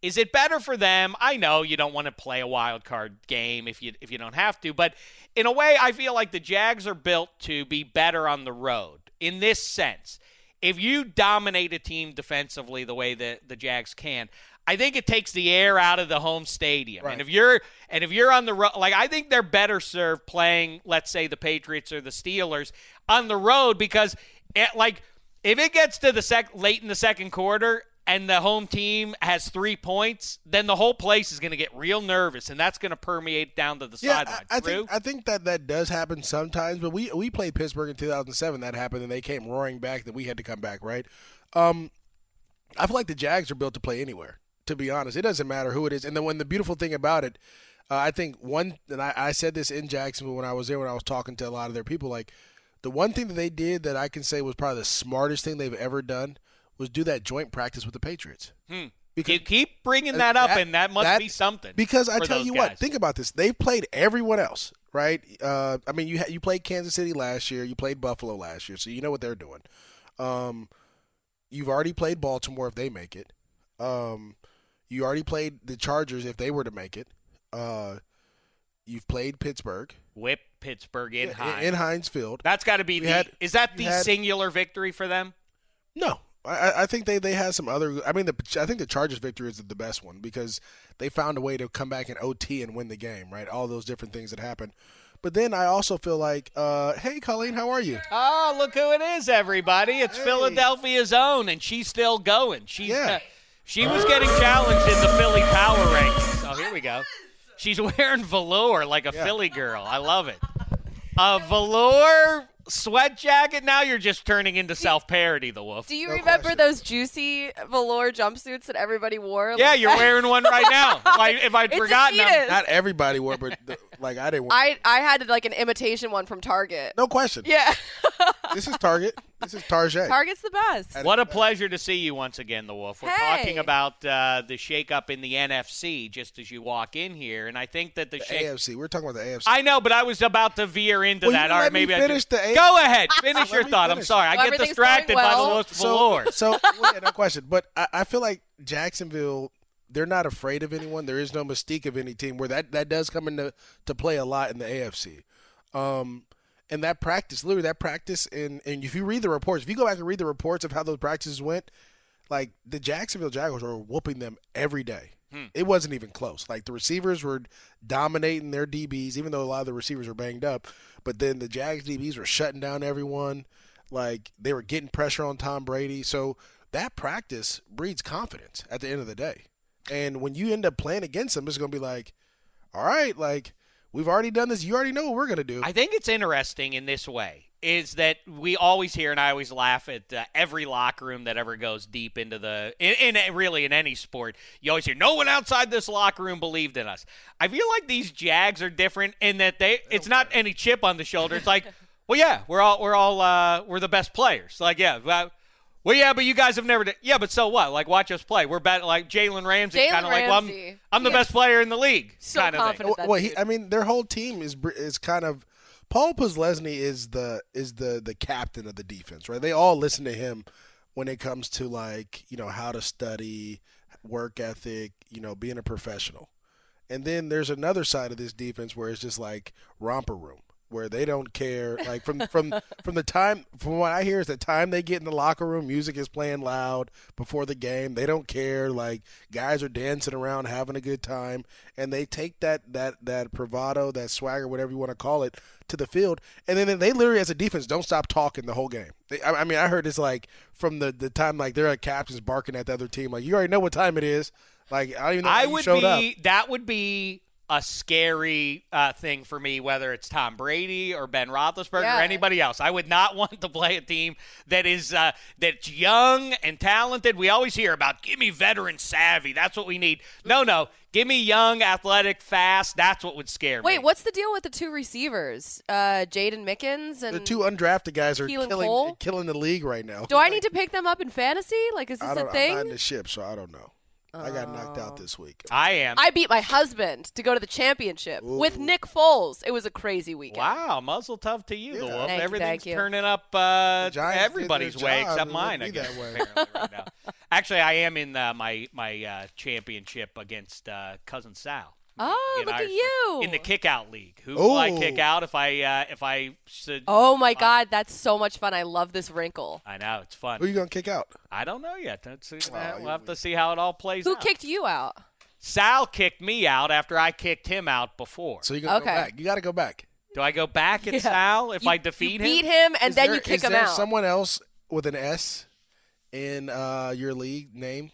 Is it better for them? I know you don't want to play a wild card game if you if you don't have to, but in a way, I feel like the Jags are built to be better on the road in this sense. If you dominate a team defensively the way that the Jags can, I think it takes the air out of the home stadium.
Right.
And if you're and if you're on the road, like I think they're better served playing, let's say the Patriots or the Steelers on the road because, it, like, if it gets to the sec late in the second quarter and the home team has three points, then the whole place is going to get real nervous, and that's going to permeate down to the
Yeah,
sideline.
I, I think I think that that does happen sometimes. But we we played Pittsburgh in 2007. That happened, and they came roaring back. That we had to come back, right? Um, I feel like the Jags are built to play anywhere. To be honest, it doesn't matter who it is. And then when the beautiful thing about it, uh, I think one, and I, I said this in Jacksonville when I was there when I was talking to a lot of their people. Like the one thing that they did that I can say was probably the smartest thing they've ever done was do that joint practice with the Patriots. Because
you keep bringing that up, and that must be something.
Because I tell you
guys.
what, think about this. They've played everyone else, right? Uh, I mean, you you played Kansas City last year, you played Buffalo last year, so you know what they're doing. Um, you've already played Baltimore if they make it. Um, you already played the Chargers if they were to make it. Uh, you've played Pittsburgh
whip Pittsburgh in
in,
high.
in Heinz Field.
that's got to be
You
the.
had-
is that the
had-
singular victory for them?
No, I, I- I think they, they had some other. I mean, the I think the Chargers victory is the best one because they found a way to come back in OT and win the game. Right, all those different things that happened. But then I also feel like, uh, hey, Colleen, how are you?
Oh, look who it is, everybody! It's
Hey.
Philadelphia's own, and she's still going. She's
Yeah.
uh, she was getting challenged in the Philly Power Rankings. Oh, here we go. She's wearing velour like a
Yeah.
Philly girl. I love it. A velour sweat jacket. Now you're just turning into self parody, the wolf.
Do you
No
remember
question.
those juicy velour jumpsuits that everybody wore?
Yeah,
Like-
you're wearing one right now. If, I, if I'd
It's
forgotten them.
Not everybody wore, but the, like I didn't. Want,
I I had like an imitation one from Target.
no question.
Yeah,
This is Target. This is Target.
Target's the best.
What a pleasure to see you once again, the Wolf. We're
Hey.
talking about uh, the shakeup in the NFC just as you walk in here, and I think that the,
The
shake.
AFC. We're talking about the AFC.
I know, but I was about to veer into
Well, you
that. All right,
let me
maybe I
finish
just...
the A-
go ahead, finish your
me
thought. I'm
finish.
sorry, I get distracted
going
by the
well.
Wolf
so,
velour.
so well, yeah, no question. But I, I feel like Jacksonville, they're not afraid of anyone. There is no mystique of any team. Where that that does come into to play a lot in the AFC. Um, and that practice, literally that practice, and and if you read the reports, if you go back and read the reports of how those practices went, like the Jacksonville Jaguars were whooping them every day. It wasn't even close. Like the receivers were dominating their DBs, even though a lot of the receivers were banged up. But then the Jags DBs were shutting down everyone. Like they were getting pressure on Tom Brady. So that practice breeds confidence at the end of the day. And when you end up playing against them, it's going to be like, all right, like we've already done this. You already know what we're going to do.
I think it's interesting in this way is that we always hear, and I always laugh at uh, every locker room that ever goes deep into the, in, in really in any sport. You always hear, no one outside this locker room believed in us. I feel like these Jags are different in that they, it's not any chip on the shoulder. It's like, well, yeah, we're all, we're all, uh, we're the best players. Like, yeah, well, well, yeah, but you guys have never done. Yeah, but so what? Like, watch us play. We're better. Like Jalen Ramsey,
Jalen
kind of like, well, I'm,
Ramsey.
I'm the
Yes.
best player in the league.
So
kind of thing.
confident.
well, well, he. I mean, their whole team is is kind of Paul Posluszny is the is the the captain of the defense, right? They all listen to him when it comes to like you know how to study, work ethic, you know, being a professional. And then there's another side of this defense where it's just like romper room, where they don't care. Like from from from the time from what I hear is the time they get in the locker room, music is playing loud before the game. They don't care. Like guys are dancing around, having a good time, and they take that that that bravado, that swagger, whatever you want to call it, to the field. And then they literally, as a defense, don't stop talking the whole game. They, I, I mean, I heard it's like from the the time like they're at captains barking at the other team, like you already know what time it is. Like I don't even know
I would be
up.
that would be a scary uh, thing for me, whether it's Tom Brady or Ben Roethlisberger
Yeah.
or anybody else. I would not want to play a team that is uh, that's young and talented. We always hear about give me veteran savvy. That's what we need. No, no, give me young, athletic, fast. That's what would scare me.
Wait, what's the deal with the two receivers, uh, Jaydon Mickens and
The two undrafted guys are
Keelan
killing
Cole?
killing the league right now.
Do I need to pick them up in fantasy? Like, is
I
this
don't.
a
I'm not in the ship, so I don't know. I got knocked out this week.
I am.
I beat my husband to go to the championship with Nick Foles. It was a crazy weekend.
Wow, mazel tov to you, the wolf.
Thank you,
Everything's
thank you.
turning up uh,
The did
everybody's
their
way
job.
except
It
mine. I
wouldn't be
guess
that way.
apparently, right now. Actually, I am in uh, my my uh, championship against uh, cousin Sal.
Oh,
In
look at
Irish-
you.
in the kick out league. Who will I kick out if I uh, if I should?
Oh my God, that's so much fun. I love this wrinkle.
I know it's fun.
Who are you gonna kick out?
I don't know yet. That's, uh,
Oh,
we'll
you-
have to see how it all plays out.
Who
out.
kicked you out?
Sal kicked me out after I kicked him out before.
So you gonna
Okay.
go back? You got to go back.
Do I go back at
Yeah.
Sal if
You-
I defeat
you
him?
beat him, and
Is
then
there-
you kick him out.
is
him
there
out.
Someone else with an S in uh, your league name?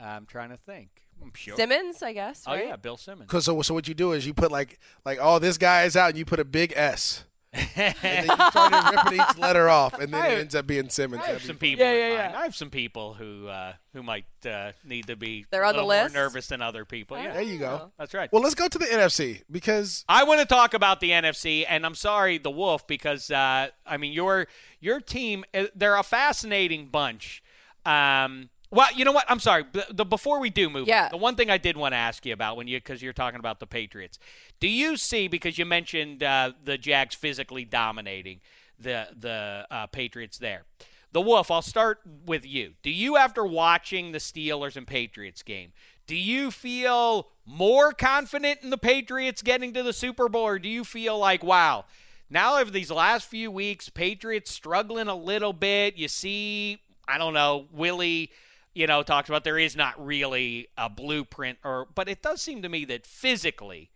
I'm trying to think. I'm sure.
Simmons, I guess.
oh
right?
yeah, Bill Simmons.
Cause so so what you do is you put like like oh this guy is out and you put a big S and then you start ripping each letter off and then
I-
it ends up being Simmons.
I have some
be
people.
Yeah,
in
yeah,
mind.
yeah.
I have some people who uh, who might uh, need to be.
They're
a
on the
little more
list?
nervous than other people. Yeah,
There you go.
that's right.
Well, let's go to the NFC because
I want to talk about the NFC, and I'm sorry, the Wolf, because uh, I mean your your team. uh, They're a fascinating bunch. Um, well, you know what? I'm sorry. The, the before we do move,
Yeah.
on, the one thing I did want to ask you about when you because you're talking about the Patriots. Do you see because you mentioned uh, the Jags physically dominating the the uh, Patriots there? The Wolf. I'll start with you. Do you, after watching the Steelers and Patriots game, do you feel more confident in the Patriots getting to the Super Bowl, or do you feel like, wow, now over these last few weeks, Patriots struggling a little bit? You see, I don't know, Willie, you know, talks about there is not really a blueprint, or but it does seem to me that physically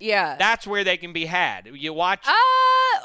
Yeah.
That's where they can be had. You watch.
uh,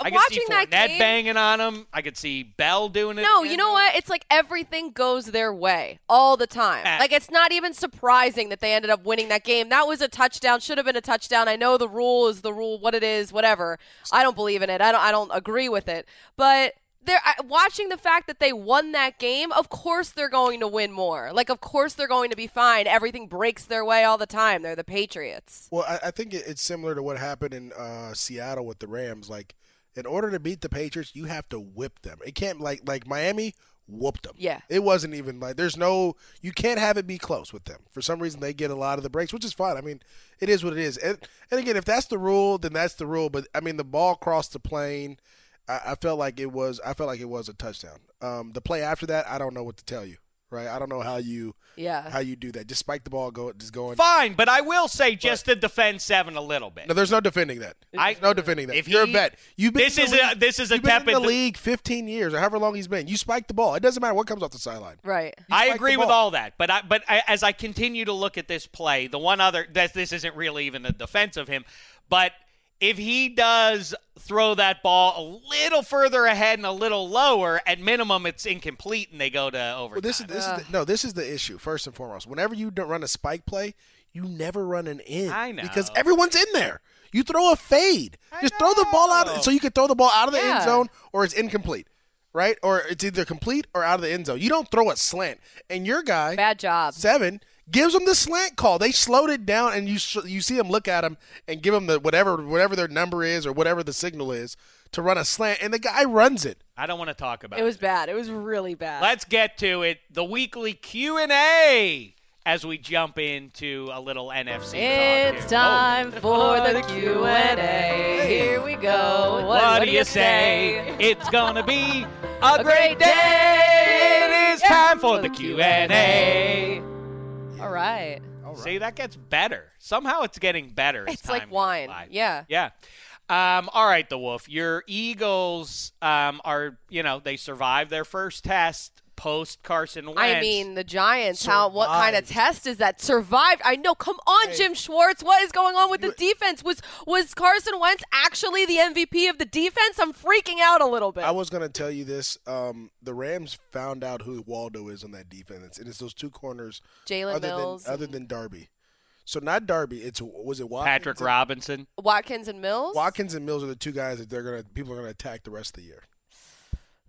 I could
watching
see Fournette
game.
banging on him. I could see Bell doing it.
No, you know what? It's like everything goes their way all the time.
Ah.
Like it's not even surprising that they ended up winning that game. That was a touchdown, should have been a touchdown. I know the rule is the rule, what it is, whatever. I don't believe in it. I don't I don't agree with it. But they're watching the fact that they won that game. Of course they're going to win more. Like of course they're going to be fine. Everything breaks their way all the time. They're the Patriots.
Well, I, I think it- it's similar to what happened in uh, Seattle with the Rams. Like, in order to beat the Patriots, you have to whip them. It can't like like Miami whooped them.
Yeah.
it wasn't even like there's no you can't have it be close with them. For some reason, they get a lot of the breaks, which is fine. I mean, it is what it is. And, and again, if that's the rule, then that's the rule. But I mean, the ball crossed the plane. I, I felt like it was. I felt like it was a touchdown. Um, the play after that, I don't know what to tell you. Right, I don't know how you
Yeah.
how you do that. Just spike the ball, go just going.
Fine, but I will say just to defend seven a little bit.
No, there's no defending that.
I-
There's no defending that.
if
You're
he-
a vet. You've been
This
in the
is a-
league-
this is a
you've been in the
tepid-
league 15 years or however long he's been. You spike the ball. It doesn't matter what comes off the sideline.
Right.
I agree with all that, but I, but I, as I continue to look at this play, the one other that this isn't really even a defense of him, but if he does throw that ball a little further ahead and a little lower, at minimum it's incomplete and they go to overtime.
Well, this is this is the, no. This is the issue. First and foremost, whenever you don't run a spike play, you never run an in.
I know.
because everyone's in there. You throw a fade. I Just throw the ball
know.
out, so you can throw the ball out of the
Yeah.
end zone, or it's incomplete, right? Or it's either complete or out of the end zone. You don't throw a slant, and your guy
Bad job.
seven gives them the slant call. They slowed it down, and you you see them look at him and give them the whatever whatever their number is or whatever the signal is to run a slant, and the guy runs it.
I don't want to talk about
It It was bad. It was really bad.
Let's get to it. The weekly Q and A as we jump into a little NFC.
It's
talk
time
Oh.
for the Q and A. Here we go.
What, do you say? It's gonna be a, great day. It is time for the Q and A.
All right.
See, that gets better. Somehow it's getting better. as
It's like
time goes
wine.
by.
Yeah.
Yeah. Um, all right, the Wolf. Your Eagles um, are, you know, they survived their first test post Carson Wentz.
I mean, the Giants. How? What kind of test is that? Survived. I know. Come on, Jim Schwartz. What is going on with the defense? Was was Carson Wentz actually the MVP of the defense? I'm freaking out a little bit.
I was going to tell you this. Um, the Rams found out who Waldo is on that defense, and it's those two corners.
Jalen
other
Mills
than other than Darby. So not Darby. It's was it Watkins?
Patrick Robinson.
Watkins and Mills.
Watkins and Mills are the two guys that they're gonna people are gonna attack the rest of the year,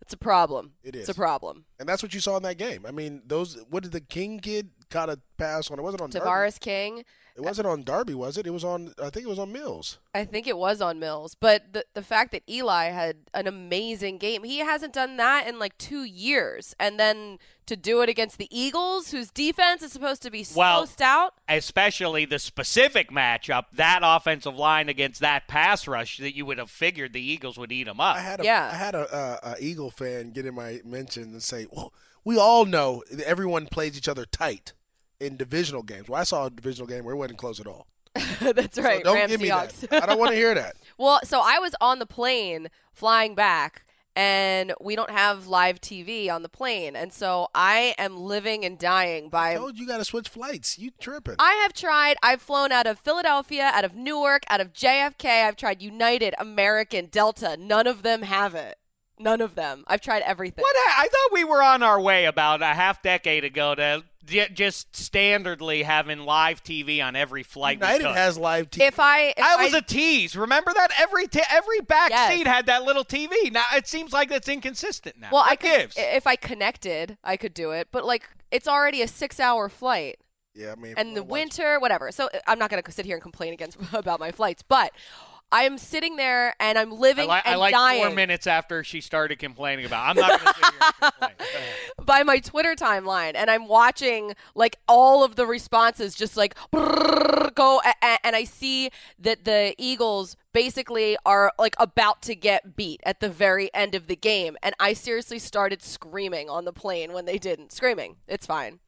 It's a problem.
It
It's a problem.
and that's what you saw in that game. I mean, those what did the King kid caught a pass on? It wasn't on Darby.
Tavarres King.
It wasn't on Darby, was it? It was on. I think it was on Mills.
I think it was on Mills, but the the fact that Eli had an amazing game, he hasn't done that in like two years, and then to do it against the Eagles, whose defense is supposed to be so
Well-
stout.
especially the specific matchup, that offensive line against that pass rush that you would have figured the Eagles would eat them up.
I had a,
Yeah.
I had a, a, a Eagle fan get in my mention and say, "Well, we all know everyone plays each other tight in divisional games." Well, I saw a divisional game where it wasn't close at all.
That's
So
right.
don't
Rams
give me
Seahawks.
that. I don't want to hear that.
well, so I was on the plane flying back. And we don't have live TV on the plane, and so I am living and dying by
I told you, you got to switch flights. You tripping?
I have tried. I've flown out of Philadelphia, out of Newark, out of JFK. I've tried United, American, Delta. None of them have it. None of them. I've tried everything.
What? I thought we were on our way about a half decade ago to j- just standardly having live TV on every flight. we
United
took.
has live TV.
If I, if
That was
I,
a tease. Remember that every t- every back
Yes.
seat had that little TV. Now it seems like that's inconsistent now.
well,
what
I could,
gives?
if I connected, I could do it. But like, it's already a six-hour flight,
yeah, I mean,
and the
watch-
winter, whatever. So I'm not gonna sit here and complain against about my flights, but I am sitting there and I'm
I,
living
li- I
and
like
dying.
four minutes after she started complaining about. I'm not going to sit here and complain.
By my Twitter timeline, and I'm watching like all of the responses just like go, and I see that the Eagles basically are like about to get beat at the very end of the game, and I seriously started screaming on the plane when they didn't. Screaming, it's fine.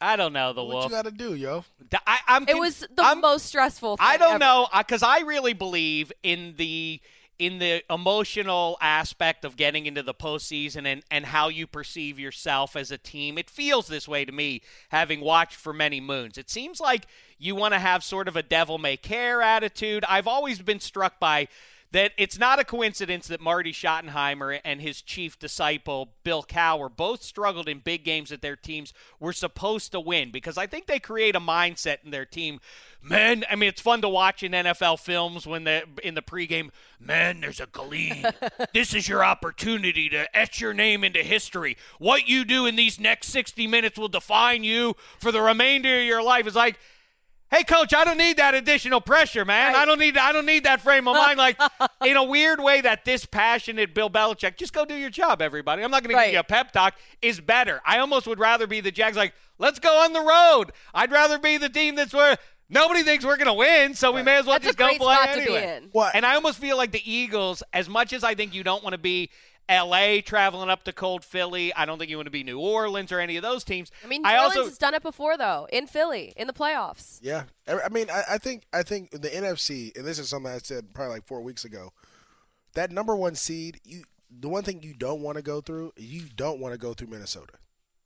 I don't know the
What
wolf.
you got to do, yo?
D- I, am
It was the
I'm,
most stressful. Thing
I don't
ever.
know uh, because I really believe in the in the emotional aspect of getting into the postseason and, and how you perceive yourself as a team. It feels this way to me, having watched for many moons. It seems like you want to have sort of a devil may care attitude. I've always been struck by that it's not a coincidence that Marty Schottenheimer and his chief disciple, Bill Cowher, both struggled in big games that their teams were supposed to win because I think they create a mindset in their team. Man, I mean, it's fun to watch in NFL films when the in the pregame, man, there's a gleam. this is your opportunity to etch your name into history. What you do in these next 60 minutes will define you for the remainder of your life. It's like, Hey, coach, I don't need that additional pressure, man. I don't need I don't need that frame of mind. Like in a weird way, that dispassionate Bill Belichick, just go do your job, everybody. I'm not going to
Right.
give you a pep talk. Is better. I almost would rather be the Jags. Like, let's go on the road. I'd rather be the team that's where nobody thinks we're going to win, so we may as well
That's a
just go
great
play
spot to
anyway.
be in.
Well,
And I almost feel like the Eagles, as much as I think you don't want to be LA traveling up to cold Philly, I don't think you want to be New Orleans or any of those teams.
I mean, New
I
Orleans
also
has done it before, though, in Philly, in the playoffs.
Yeah, I I mean, I, I think I think the NFC, and this is something I said probably like four weeks ago. That number one seed, you the one thing you don't want to go through, you don't want to go through Minnesota.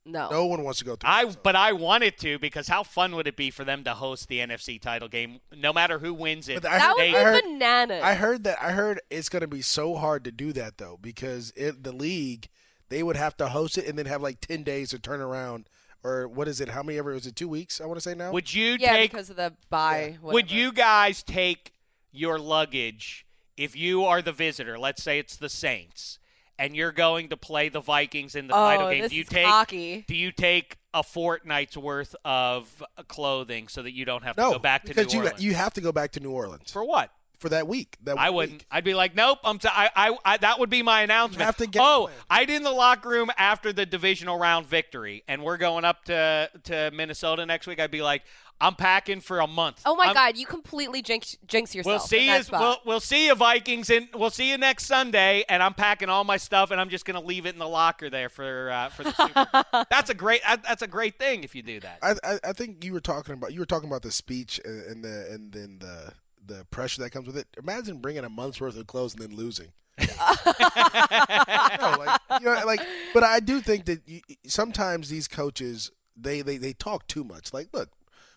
No.
No one wants to go through.
I
Minnesota.
but I wanted to because how fun would it be for them to host the NFC title game, no matter who wins it?
I
that
heard-
would
they-
be
I heard-
bananas.
I heard that. I heard it's going to be so hard to do that though, because it, the league they would have to host it and then have like ten days to turn around, or what is it? How many ever? Is it two weeks? I want to say now.
would you
yeah,
take?
because of the bye.
would you guys take your luggage if you are the visitor? Let's say it's the Saints, and you're going to play the Vikings in the
Oh,
title game.
this
do you
is
take?
hockey.
Do you take a fortnight's worth of clothing so that you don't have to
no,
go back to
because
New
you
Orleans?
you have to go back to New Orleans
for what?
For that week. That
I wouldn't. I'd be like, nope. I'm. T- I, I, I. That would be my announcement.
have to get
oh,
planned.
I did in the locker room after the divisional round victory, and we're going up to to Minnesota next week. I'd be like, I'm packing for a month.
Oh my
I'm-
God! You completely jinx, jinx yourself.
We'll see you.
that spot.
We'll, we'll see you Vikings, and we'll see you next Sunday. And I'm packing all my stuff, and I'm just going to leave it in the locker there for uh, for the. Super. that's a great. That's a great thing if you do that.
I, I I think you were talking about you were talking about the speech and, and the and then the the pressure that comes with it. Imagine bringing a month's worth of clothes and then losing. no, like, you know, like, but I do think that you, sometimes these coaches they, they they talk too much. Like, look,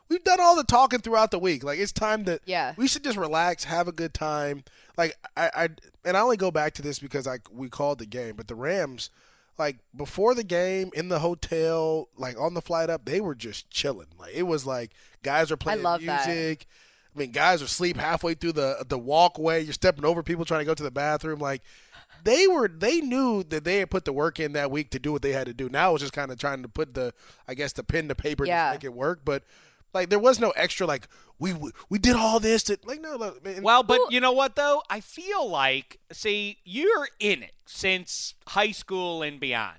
we've done all the talking throughout the week. Like, it's time to
Yeah.
we should just relax, have a good time. Like, I, I and I only go back to this because I we called the game, but the Rams. Like before the game in the hotel, like on the flight up, they were just chilling. Like it was like guys are playing
love that.
Music. I mean, guys are asleep halfway through the the walkway. You're stepping over people trying to go to the bathroom. Like they were, they knew that they had put the work in that week to do what they had to do. Now it was just kind of trying to put the, I guess, the pen to paper
Yeah.
to make it work. But like there was no extra like we we, we did all this to like no. Look, man,
Well, but you know what though? I feel like see, you're in it since high school and beyond.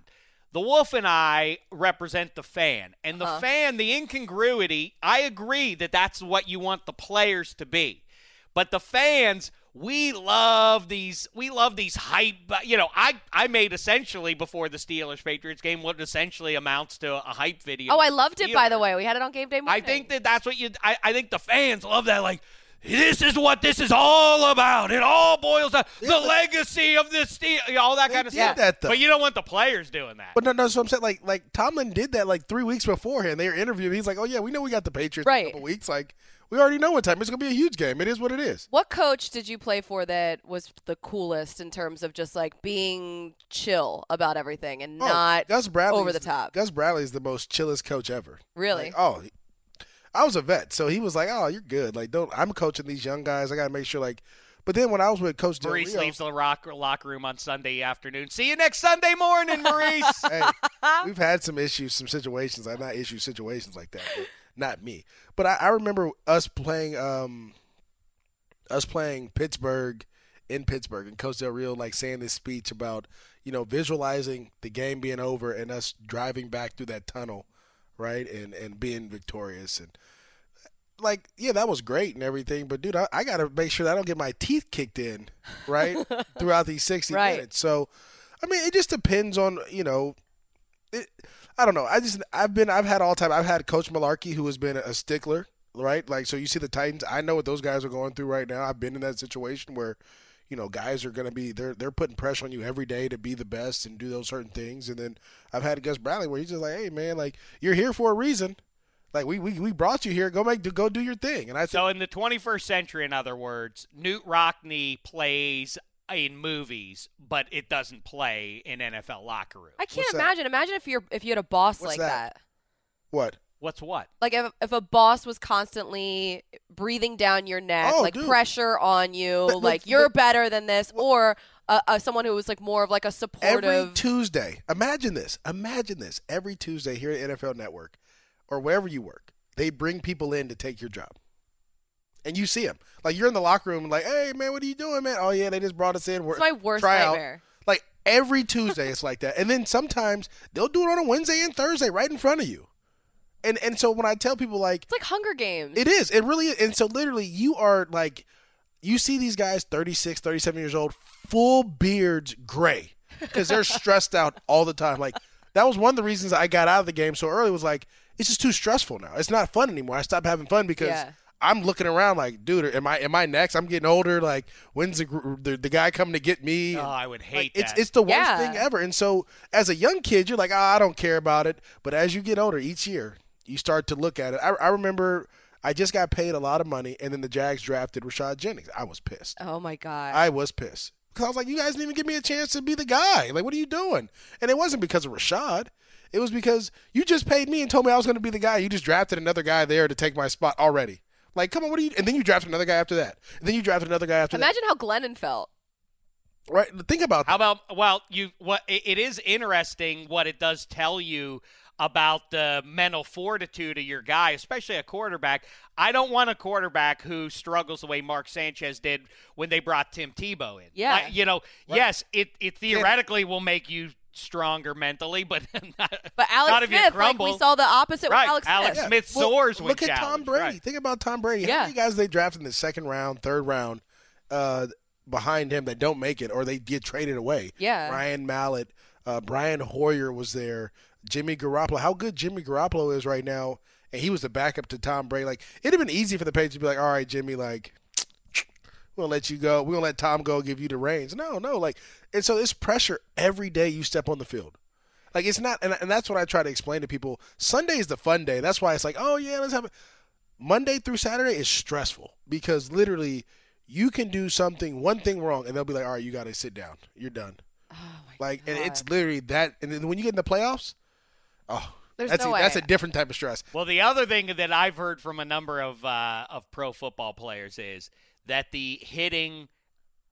The Wolf and I represent the fan, and the
Uh-huh.
fan, the incongruity. I agree that that's what you want the players to be, but the fans, we love these. We love these hype. You know, I I made essentially before the Steelers Patriots game what essentially amounts to a hype video.
oh, I loved it. By the way, we had it on game day. morning.
I think that that's what you. I, I think the fans love that. Like, this is what this is all about. It all boils down the legacy of this steel, all that
They
kind of
did
stuff.
that, though.
But you don't want the players doing that.
But no, no. So I'm saying, like, like Tomlin did that like three weeks beforehand. They were interviewing. He's like, "Oh yeah, we know we got the Patriots in
Right.
a couple weeks. Like, we already know what time it's gonna be a huge game. It is what it is."
What coach did you play for that was the coolest in terms of just like being chill about everything and
Oh,
not
Gus Bradley
over the top?
Gus Bradley is the most chillest coach ever.
Really?
Like, oh, he- I was a vet, so he was like, "Oh, you're good. Like, don't. I'm coaching these young guys. I gotta make sure. Like, but then when I was with Coach Del
Maurice
Rio,
leaves the rock, locker room on Sunday afternoon. See you next Sunday morning, Maurice.
hey, we've had some issues, some situations. I not issue situations like that, not me. But I, I remember us playing, um, us playing Pittsburgh in Pittsburgh, and Coach Del Rio like saying this speech about you know visualizing the game being over and us driving back through that tunnel, right, and and being victorious and. Like yeah, that was great and everything, but dude, I, I got to make sure that I don't get my teeth kicked in, right, throughout these sixty
Right.
minutes. So, I mean, it just depends on you know it, I don't know. I just I've been I've had all time. I've had Coach Mularkey who has been a stickler, right? Like so you see the Titans. I know what those guys are going through right now. I've been in that situation where, you know, guys are going to be they're they're putting pressure on you every day to be the best and do those certain things. And then I've had Gus Bradley where he's just like, hey man, like you're here for a reason. Like we, we, we brought you here. Go make go do your thing. And I think
So in the 21st century, in other words, Knute Rockne plays in movies, but it doesn't play in NFL locker room.
I can't
What's that?
imagine. Imagine if you're if you had a boss
What's
like
that?
that.
what?
What's what?
Like if if a boss was constantly breathing down your neck,
Oh,
like
dude.
pressure on you,
But-
like
but-
you're
but-
better than this, or uh, uh, someone who was like more of like a supportive. Every.
Tuesday, imagine this. Imagine this. Every Tuesday here at NFL Network or wherever you work, they bring people in to take your job. And you see them. Like you're in the locker room like, hey, man, what are you doing, man? Oh, yeah, they just brought us in. We're,
it's my worst
try out.
nightmare.
Like every Tuesday, it's like that. And then sometimes they'll do it on a Wednesday and Thursday right in front of you. And and so when I tell people like
It's like Hunger Games.
it is, it really is. And so literally you are like you see these guys 36, 37 years old, full beards, gray because they're stressed out all the time. Like that was one of the reasons I got out of the game so early was like it's just too stressful now. It's not fun anymore. I stopped having fun because
Yeah.
I'm looking around like, dude, am I am I next? I'm getting older. Like, when's the the, the guy coming to get me?
Oh, I would hate
like, it's it's the worst
Yeah.
thing ever. And so, as a young kid, you're like, oh, I don't care about it. But as you get older, each year, you start to look at it. I, I remember I just got paid a lot of money, and then the Jags drafted Rashad Jennings. I was pissed.
oh my god.
I was pissed because I was like, you guys didn't even give me a chance to be the guy. Like, what are you doing? And it wasn't because of Rashad. It was because you just paid me and told me I was going to be the guy. You just drafted another guy there to take my spot already. Like, come on, what are you? And then you drafted another guy after that. And then you drafted another guy after that.
Imagine how Glennon felt.
Right? Think about
How
that.
about well, you what it, it is interesting what it does tell you about the mental fortitude of your guy, especially a quarterback. I don't want a quarterback who struggles the way Mark Sanchez did when they brought Tim Tebow in.
Yeah.
I- you know, yes, it it theoretically will make you stronger mentally, but not,
But Alex
not if you
Smith, like we saw the opposite
Right,
with Alex,
Alex
Smith.
Smith. soars when
Look at Tom Brady.
right.
Think about Tom Brady.
Yeah.
How many guys they draft in the second round, third round, uh, behind him that don't make it or they get traded away?
Yeah.
Ryan Mallett, uh, Brian Hoyer was there. Jimmy Garoppolo. How good Jimmy Garoppolo is right now, and he was the backup to Tom Brady. Like it'd have been easy for the Patriots to be like, "All right, Jimmy, like." We're gonna let you go. We're gonna let Tom go give you the reins. No, no, like and so it's pressure every day you step on the field. Like it's not, and, and that's what I try to explain to people. Sunday is the fun day. That's why it's like, oh yeah, let's have it. Monday through Saturday is stressful because literally you can do something, one thing wrong, and they'll be like, all right, you got to sit down. You're done.
Oh
like, and it's literally that. And then when you get in the playoffs, oh,
There's
that's
no
a, that's a different type of stress.
Well, the other thing that I've heard from a number of uh, of pro football players is that the hitting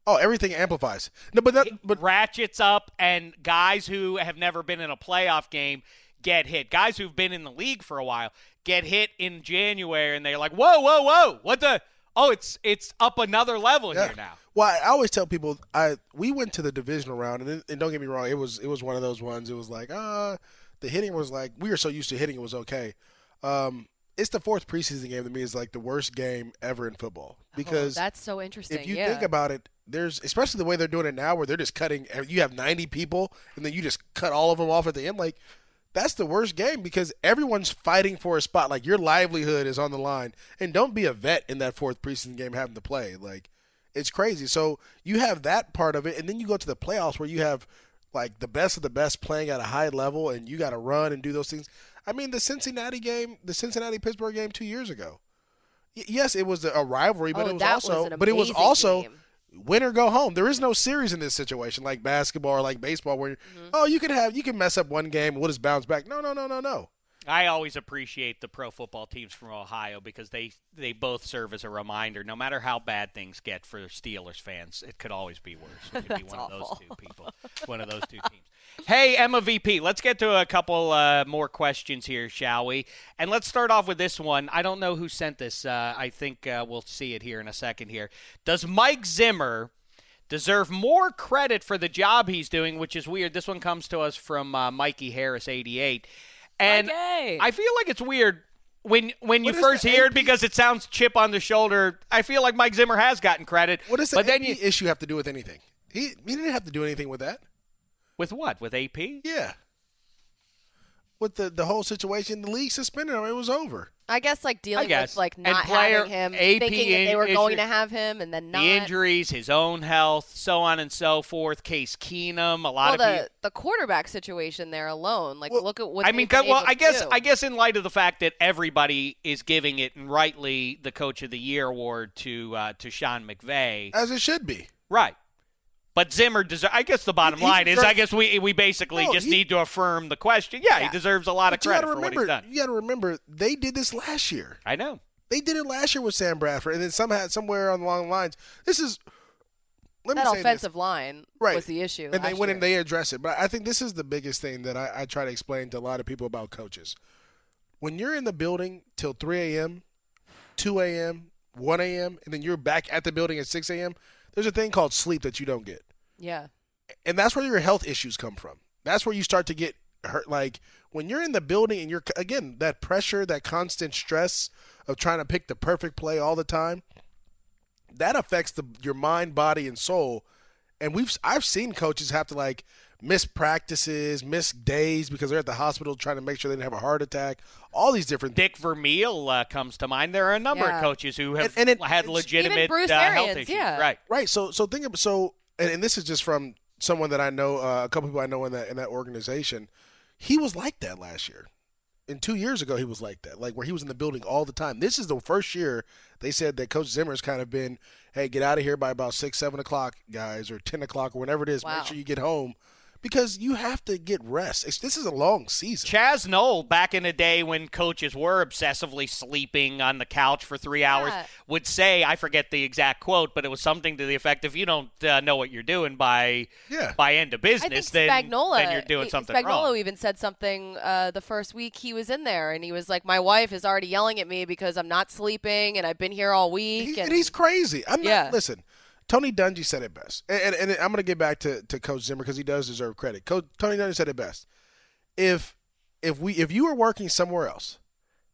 Oh, everything amplifies. No, but that, but
ratchets up, and guys who have never been in a playoff game get hit. Guys who've been in the league for a while get hit in January, and they're like, "Whoa, whoa, whoa! What the? Oh, it's it's up another level
Yeah.
here now."
Well, I always tell people I we went to the divisional round, and, and don't get me wrong, it was it was one of those ones. It was like, uh, the hitting was like we were so used to hitting, it was okay. Um, it's the fourth preseason game to me is like the worst game ever in football because
oh, that's so interesting.
if you
yeah.
think about it, there's especially the way they're doing it now, where they're just cutting. You have 90 people, and then you just cut all of them off at the end. Like that's the worst game because everyone's fighting for a spot. Like your livelihood is on the line, and don't be a vet in that fourth preseason game having to play. Like it's crazy. So you have that part of it, and then you go to the playoffs where you have like the best of the best playing at a high level, and you got to run and do those things. I mean, the Cincinnati game, the Cincinnati Pittsburgh game two years ago. Y- yes, it was a rivalry, but
Oh,
it was
that was
also, but it was also
game.
win or go home. There is no series in this situation like basketball or like baseball where
Mm-hmm.
oh you can have you can mess up one game, we'll just bounce back. No, no, no, no, no.
I always appreciate the pro football teams from Ohio because they they both serve as a reminder. No matter how bad things get for Steelers fans, it could always be worse. It could be one of those two people, one of those two teams. Hey, Emma VP, let's get to a couple uh, more questions here, shall we? And let's start off with this one. I don't know who sent this. Uh, I think uh, we'll see it here in a second. Here, does Mike Zimmer? deserve more credit for the job he's doing, which is weird. This one comes to us from uh, Mikey Harris, 88. And
Mikey!
I feel like it's weird when when you first
the
hear it because it sounds chip on the shoulder. I feel like Mike Zimmer has gotten credit.
What does the
but then you
issue have to do with anything? He he didn't have to do anything with that.
with what with AP?
Yeah. With the, the whole situation. The league suspended him. It was over.
I guess like dealing
guess.
with like not
player
having him,
AP
thinking that they were
issue-
going to have him, and then not.
The injuries, his own health, so on and so forth. Case Keenum, a lot
well,
of
the
people.
the quarterback situation there alone, like
Well,
look at what
I mean,
been
well,
able
I guess
do.
I guess in light of the fact that everybody is giving it and rightly the Coach of the Year award to uh, to Sean McVay,
As it should be.
right? But Zimmer deserves. I guess the bottom
He- he
line is, I guess we we basically
No,
just
he-
need to affirm the question. Yeah,
Yeah.
he deserves a lot of
But you
credit
gotta
for what
remember,
he's done.
you got to remember, they did this last year.
I know.
They did it last year with Sam Bradford, and then somehow somewhere along the lines, this is. Let
that
me say
offensive
this.
line
Right.
was the issue.
and they went
year.
and they address it. But I think this is the biggest thing that I, I try to explain to a lot of people about coaches. When you're in the building till 3 a.m., 2 a.m., 1 a.m., and then you're back at the building at 6 a.m., there's a thing called sleep that you don't get.
yeah.
and that's where your health issues come from. That's where you start to get hurt. Like when you're in the building and you're again that pressure, that constant stress of trying to pick the perfect play all the time, that affects the your mind, body, and soul. And we've I've seen coaches have to like miss practices, miss days because they're at the hospital trying to make sure they didn't have a heart attack. All these different
Dick Vermeil uh, comes to mind. There are a number
Yeah.
of coaches who have
And- and it-
had legitimate
Bruce
uh, health issues.
yeah.
Right.
Right. So so think of so and, and this is just from someone that I know, uh, a couple people I know in that in that organization. He was like that last year. And two years ago, he was like that, like where he was in the building all the time. This is the first year they said that Coach Zimmer's kind of been, hey, get out of here by about six, seven o'clock, guys, or ten o'clock, or whenever it is.
Wow.
Make sure you get home because you have to get rest. It's, this is a long season.
Chuck Noll, back in the day when coaches were obsessively sleeping on the couch for three hours,
Yeah.
would say, I forget the exact quote, but it was something to the effect: "If you don't uh, know what you're doing by
Yeah.
by end of business,
think
then,
Spagnuolo,
then you're doing
he-
something
Spagnuolo
wrong."
even said something uh, the first week he was in there, and he was like, "My wife is already yelling at me because I'm not sleeping, and I've been here all week."
He,
and
and he's crazy. I'm not. Listen, Tony Dungy said it best, and, and, and I'm going to get back to, to Coach Zimmer because he does deserve credit. Coach Tony Dungy said it best. If if we if you were working somewhere else,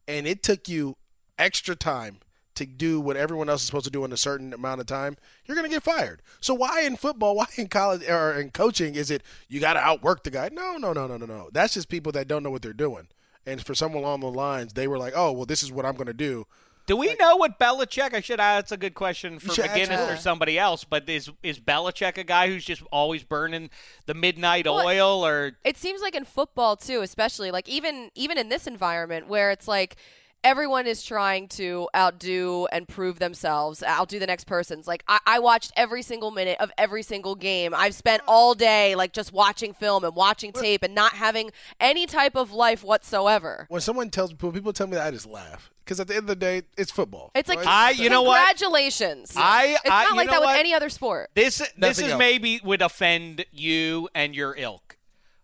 and it took you extra time to do what everyone else is supposed to do in a certain amount of time, you're going to get fired. So why in football, why in college or in coaching is it you got to outwork the guy? No, no, no, no, no, no. That's just people that don't know what they're doing. And for someone along the lines, they were like, "Oh, well, this is what I'm going to do."
Do we know what Belichick? I should ask. That's a good question for
should
McGinest
her.
or somebody else. But is is Belichick a guy who's just always burning the midnight
Well,
oil, or
it seems like in football too, especially like even even in this environment where it's like everyone is trying to outdo and prove themselves, outdo the next person's. Like I, I watched every single minute of every single game. I've spent all day like just watching film and watching tape and not having any type of life whatsoever.
when someone tells when people tell me that, I just laugh because at the end of the day, it's football.
It's like
I- you know what?
congratulations.
I-
it's not
you
like that
what?
with any other sport.
this this
Nothing
is
else.
maybe would offend you and your ilk.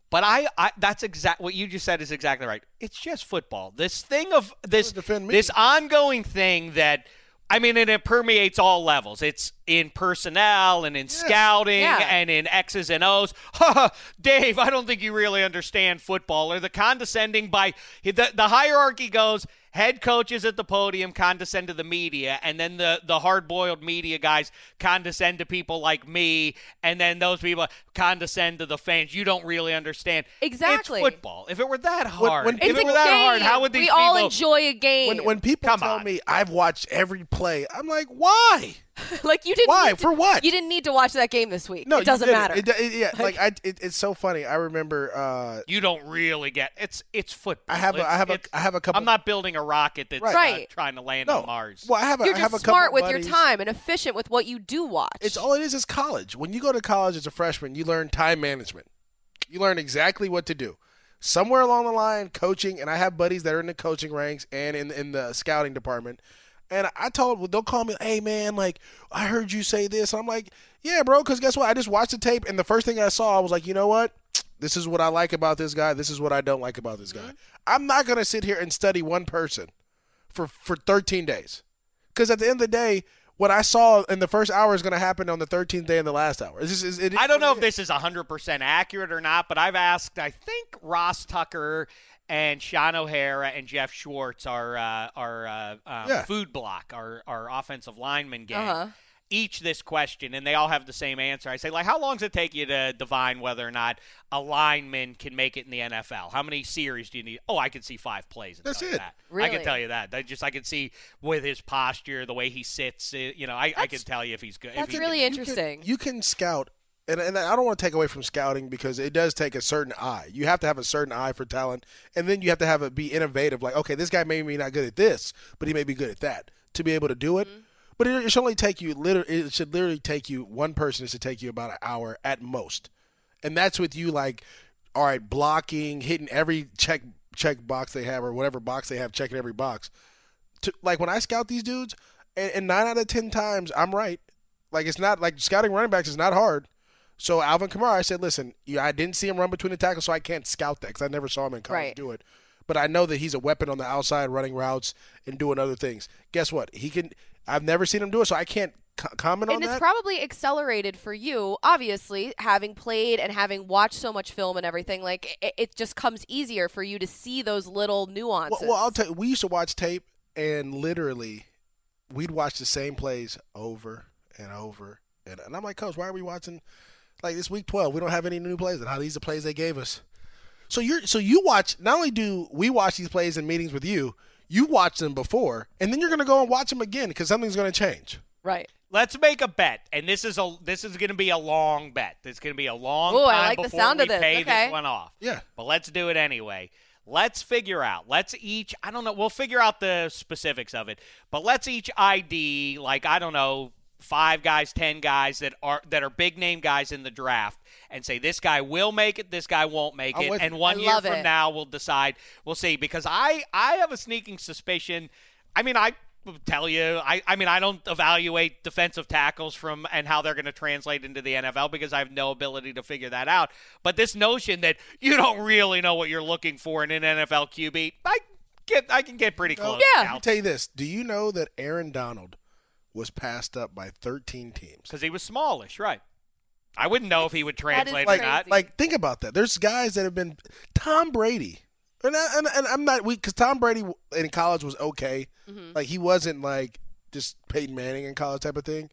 But I, I that's exact what you just said is exactly right. It's just football. This thing of this
Don't defend me.
this ongoing thing that I mean, and it permeates all levels. It's in personnel and in scouting
Yeah.
and in X's and O's. Ha ha, Dave, I don't think you really understand football. Or the condescending by the the hierarchy goes head coaches at the podium condescend to the media, and then the the hard boiled media guys condescend to people like me, and then those people condescend to the fans. You don't really understand.
Exactly.
It's football. If it were that hard,
when
if it
a
were that
game.
hard, how would these people?
we
people?
all enjoy a game?
when when people
Come
tell
on.
me I've watched every play, I'm like, why?
like you didn't.
Why?
to-
For what?
You didn't need to watch that game this week.
No,
it doesn't matter.
It, it- yeah, like I, it, it's so funny. I remember. Uh,
you don't really get it's it's football.
I have a-
It's-
I have a-
it's-
I have a couple-
I'm not building a rocket that's
Right.
trying to land
no,
on Mars.
well, I have a,
You're
I have
just
a
smart with
buddies-
your time and efficient with what you do watch.
It's all it is is college. When you go to college as a freshman, you learn time management. You learn exactly what to do. Somewhere along the line, coaching, and I have buddies that are in the coaching ranks and in in the scouting department. And I told them, they'll call me, hey man, like I heard you say this. I'm like, yeah, bro, because guess what? I just watched the tape, and the first thing I saw, I was like, you know what? This is what I like about this guy. This is what I don't like about this guy. Mm-hmm. I'm not gonna sit here and study one person for for 13 days, because at the end of the day, what I saw in the first hour is going to happen on the 13th day in the last hour. It's just, it's- it is
I don't know if this is 100% accurate or not, but I've asked, I think Ross Tucker and Shaun O'Hara and Geoff Schwartz, our, uh, our uh, uh,
Yeah.
food block, our, our offensive lineman gang.
Uh-huh.
each this question, and they all have the same answer. I say, like, how long does it take you to divine whether or not a lineman can make it in the NFL? How many series do you need? Oh, I can see five plays. And
That's it.
That. I can tell you that. I just I can see with his posture, the way he sits. uh, You know, I, I can tell you if he's good. if
That's
he
really
can-
interesting.
You can scout, and, and I don't want to take away from scouting because it does take a certain eye. You have to have a certain eye for talent, and then you have to have it be innovative. Like, okay, this guy may be not good at this, but he may be good at that to be able to do it. Mm-hmm. But it, it should only take you literally. It should literally take you one person. It should take you about an hour at most, and that's with you like, all right, blocking, hitting every check check box they have or whatever box they have, checking every box. To, like when I scout these dudes, and, and nine out of ten times I'm right. Like it's not like scouting running backs is not hard. So Alvin Kamara, I said, listen, I didn't see him run between the tackles, so I can't scout that because I never saw him in college
Right.
do it. But I know that he's a weapon on the outside, running routes and doing other things. Guess what? He can. I've never seen him do it, so I can't co- comment
and
on that.
And it's probably accelerated for you, obviously, having played and having watched so much film and everything. Like it, it just comes easier for you to see those little nuances.
well, well, I'll tell you, we used to watch tape, and literally, we'd watch the same plays over and over. And, and I'm like, Coach, why are we watching? Like this week 12, we don't have any new plays. And how these are plays they gave us. So you're so you watch. Not only do we watch these plays in meetings with you, you watch them before, and then you're going to go and watch them again because something's going to change.
right.
Let's make a bet, and this is a this is going to be a long bet. It's going to be a long
Ooh, I
time
like the
before
sound
we
of this.
pay
Okay.
this one off.
Yeah.
but let's do it anyway. Let's figure out. Let's each. I don't know. We'll figure out the specifics of it, but let's each ID like I don't know five guys, ten guys that are that are big name guys in the draft, and say this guy will make it, this guy won't make it, and one year from
it.
now we'll decide. We'll see because I I have a sneaking suspicion. I mean I tell you I, I mean I don't evaluate defensive tackles from and how they're going to translate into the NFL because I have no ability to figure that out. But this notion that you don't really know what you're looking for in an NFL QB, I get I can get pretty close.
Yeah.
i'll tell you this: Do you know that Aaron Donald was passed up by 13 teams?
because he was smallish, right? I wouldn't know if he would translate or
like,
not.
like think about that. There's guys that have been Tom Brady, and I, and, and I'm not weak because Tom Brady in college was okay.
Mm-hmm.
Like he wasn't like just Peyton Manning in college type of thing.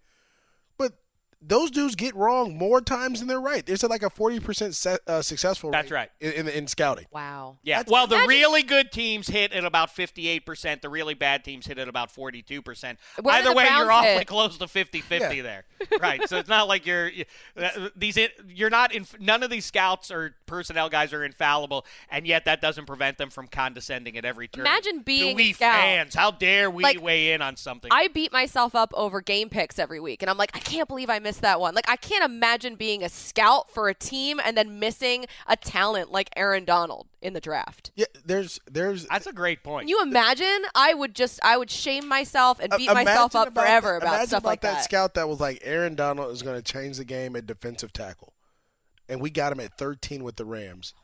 But those dudes get wrong more times than they're right. There's like a 40 percent se- uh, successful.
That's right.
in, in, in scouting.
Wow.
Yeah.
That's-
Well, the
Imagine-
really good teams hit at about 58%. The really bad teams hit at about 42%.
Where
Either way, you're
Browns
awfully close to 50-50
Yeah.
there. Right. So it's not like you're you- uh, these you're not in none of these scouts or personnel guys are infallible and yet that doesn't prevent them from condescending at every turn.
Imagine being a
we
scout.
fans. How dare we
Like,
weigh in on something?
I beat myself up over game picks every week, and I'm like, I can't believe I missed that one. Like, I can't imagine being a scout for a team and then missing a talent like Aaron Donald in the draft.
Yeah, there's there's
That's a great point.
Can you imagine? I would just, I would shame myself and beat myself
imagine
up forever
that,
about stuff
about
like
that,
that.
scout that was like Aaron Donald is going to change the game at defensive tackle, and we got him at 13 with the Rams. Oh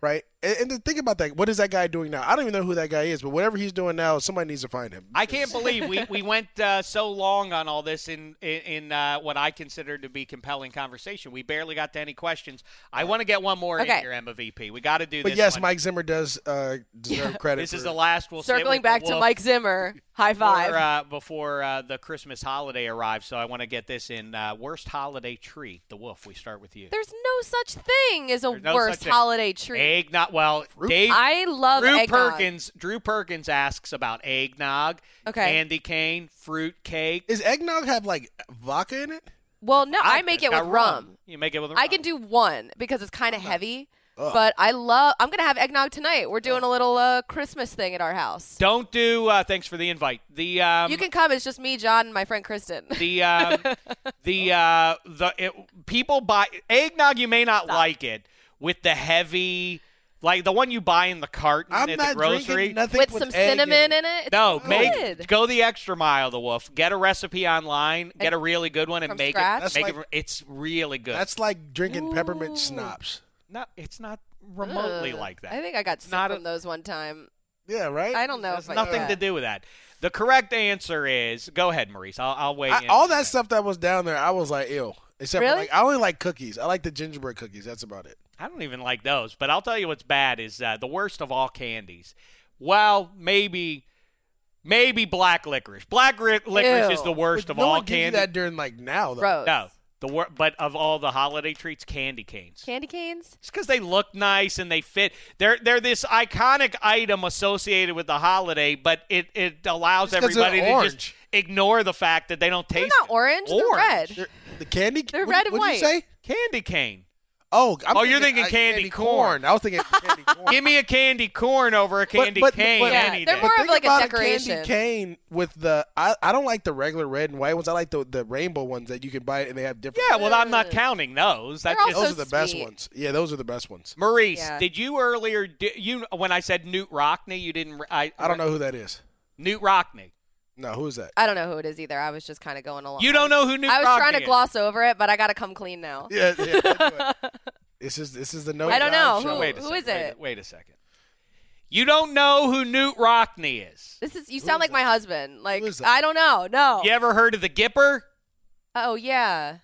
right, and, and to think about that, what is that guy doing now? I don't even know who that guy is, but whatever he's doing now, somebody needs to find him.
I can't believe we, we went uh, so long on all this in in, in uh, what I consider to be compelling conversation. We barely got to any questions. I want to get one more
Okay.
in here, Emma VP. We got to do
But
this.
yes,
one.
Mike Zimmer does uh, deserve credit.
This is the last. We'll
Circling
with the
back to Mike Zimmer, high five.
Before, uh, before uh, the Christmas holiday arrives, so I want to get this in. Uh, worst holiday treat, the Wolf. We start with you.
There's no such thing as a
no
worst
such thing.
holiday treat.
Eggnog. Well, Dave.
I love
Drew
eggnog.
Perkins. Drew Perkins asks about eggnog,
Okay.
candy cane, fruit cake.
Is eggnog have like vodka in it?
Well, no, I, make it with
got
rum.
You make it with rum.
I can do one because it's kind of heavy. But I love. I'm gonna have eggnog tonight. We're doing a little uh, Christmas thing at our house.
Don't do. Uh, thanks for the invite. The um,
you can come. It's just me, John, and my friend Kristen.
the um, the uh, the it, people buy eggnog. You may not like it with the heavy, like the one you buy in the carton
I'm
at
not
the grocery.
drinking nothing
with,
with
some
egg
cinnamon
in
in it. It's
No,
good.
make go the extra mile. The wolf. Get a recipe online. Get a really good one and
From
make
scratch?
it.
That's
Make
like-
it. It's really good.
That's like drinking peppermint schnapps.
no, It's not remotely
Ugh.
like that.
I think I got sick
Not a-
from those one time.
Yeah, right.
I don't know
Has
if I
nothing
yeah.
to do with that. The correct answer is go ahead, Maurice. I'll, I'll wait.
I, all that stuff that was down there, I was like, ew. Except for like, I only like cookies. I like the gingerbread cookies. That's about it.
I don't even like those. But I'll tell you what's bad is uh, the worst of all candies. Well, maybe Maybe black licorice. Black ri- licorice is the worst
But
of
no
all
one gives you
candy.
that during like now though.
Gross.
No, the wor- but of all the holiday treats, candy canes.
Candy canes?
It's because they look nice and they fit. They're they're this iconic item associated with the holiday, but it, it allows
It's 'cause
everybody to
orange.
just ignore the fact that they don't taste.
They're
taste
not orange. They're red.
They're- the candy.
They're
what,
red and
what'd you say?
candy cane.
Oh, I'm
Oh, you're thinking
uh,
candy corn.
I was thinking candy corn.
Give me a candy corn over a candy
but,
cane
but,
Yeah,
any
they're
day.
more
But
of
think
like a
about
decoration.
candy cane with the. I, I don't like the regular red and white ones. I like the the rainbow ones that you can buy and they have different.
yeah, well, I'm not counting those. That's
They're
just
those are the best ones. Yeah, those are the best ones.
Maurice.
Yeah.
Did you earlier? di- You when I said Knute Rockne, you didn't. I
I don't know who that is.
Knute Rockne.
No, who is that?
I don't know who it is either. I was just kind of going along.
You don't know who Knute Rock is.
I was
Rockne
trying to
is.
gloss over it, but I got to come clean now.
Yeah, yeah. let's do it. this is this is the no.
I don't know.
show.
Who-
Wait a
who
second,
is
wait
it?
Wait a second. You don't know who Knute Rockne is.
This is you sound like my husband. Like
is that?
I don't know. No.
You ever heard of the Gipper?
Oh yeah.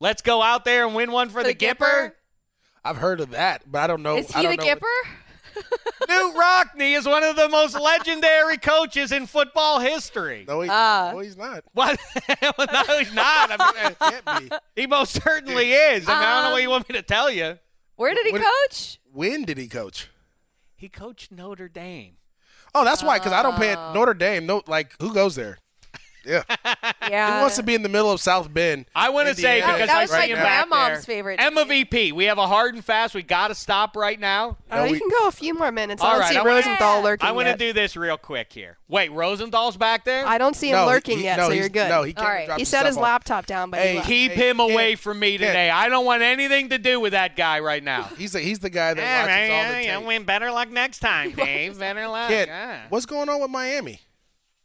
Let's go out there and win one for the, Gipper.
I've heard of that, but I don't know.
Is
I
he
don't
the
know
Gipper?
Knute Rockne is one of the most legendary coaches in football history.
No, he,
Ah.
no, he's not.
What? well, no, he's not. I mean,
Can't be.
he most certainly is. I mean, I don't know what you want me to tell you.
Where did he
What-
coach?
When did he coach?
He coached Notre Dame.
Oh, that's why. Because I don't pay it.
Oh.
Notre Dame. No, like who goes there? Yeah,
Yeah.
who wants to be in the middle of South Bend?
I want to say
Indiana?
because
That
I
was
see
my grandmom's
there.
favorite
Emma. VP. We have a hard and fast. We got to stop right now.
Oh,
No,
you
we-
can go a few more minutes.
All
I don't
right,
see
I wanna-
Rosenthal lurking
I want to do this real quick here. Wait, Rosenthal's back there?
I don't see him
no,
lurking
he-
yet,
no,
so you're good.
No, he can't
All right.
drop
he set
stuff
his
off.
laptop down, but he
Hey,
left.
Keep
Hey,
him
Ken,
away from me
Ken.
today. I don't want anything to do with that guy right now.
He's the he's the guy that
Yeah,
watches
man,
all
yeah,
the
yeah,
tape.
win better luck next time, Dave. better luck.
Kid, what's going on with Miami?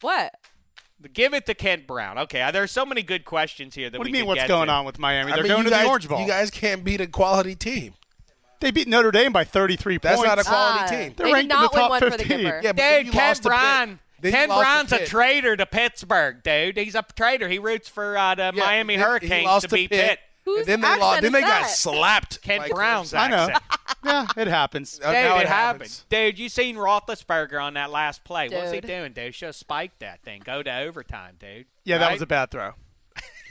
What?
Give it to Kent Brown. Okay, uh, there's so many good questions here that
What do you mean? What's going
to.
on with Miami? They're
mean,
going
you
to
guys,
the Orange Bowl.
You guys can't beat a quality team.
they beat Notre Dame by 33
That's
points.
That's not a quality
Ah,
team.
They're
they
ranked in the top
win one for the
15.
Yeah, but then
Dude,
you
Ken
lost to Pitt.
Brown.
Then
Ken Brown's a traitor to Pittsburgh, dude. He's a traitor. He roots for uh, the
Yeah,
Miami
he
Hurricanes
lost
to
to
beat
Pitt.
Pitt.
Whose
and then they lost. Then
is
they got slapped.
Kent
by
Brown's
Clemson.
I know.
accent.
yeah, it happens.
Uh,
Dude,
now
it,
it
happens. Dude, you seen Roethlisberger on that last play. What's he doing, dude? Should have spiked that thing. Go to overtime, dude.
Yeah, that was a bad throw.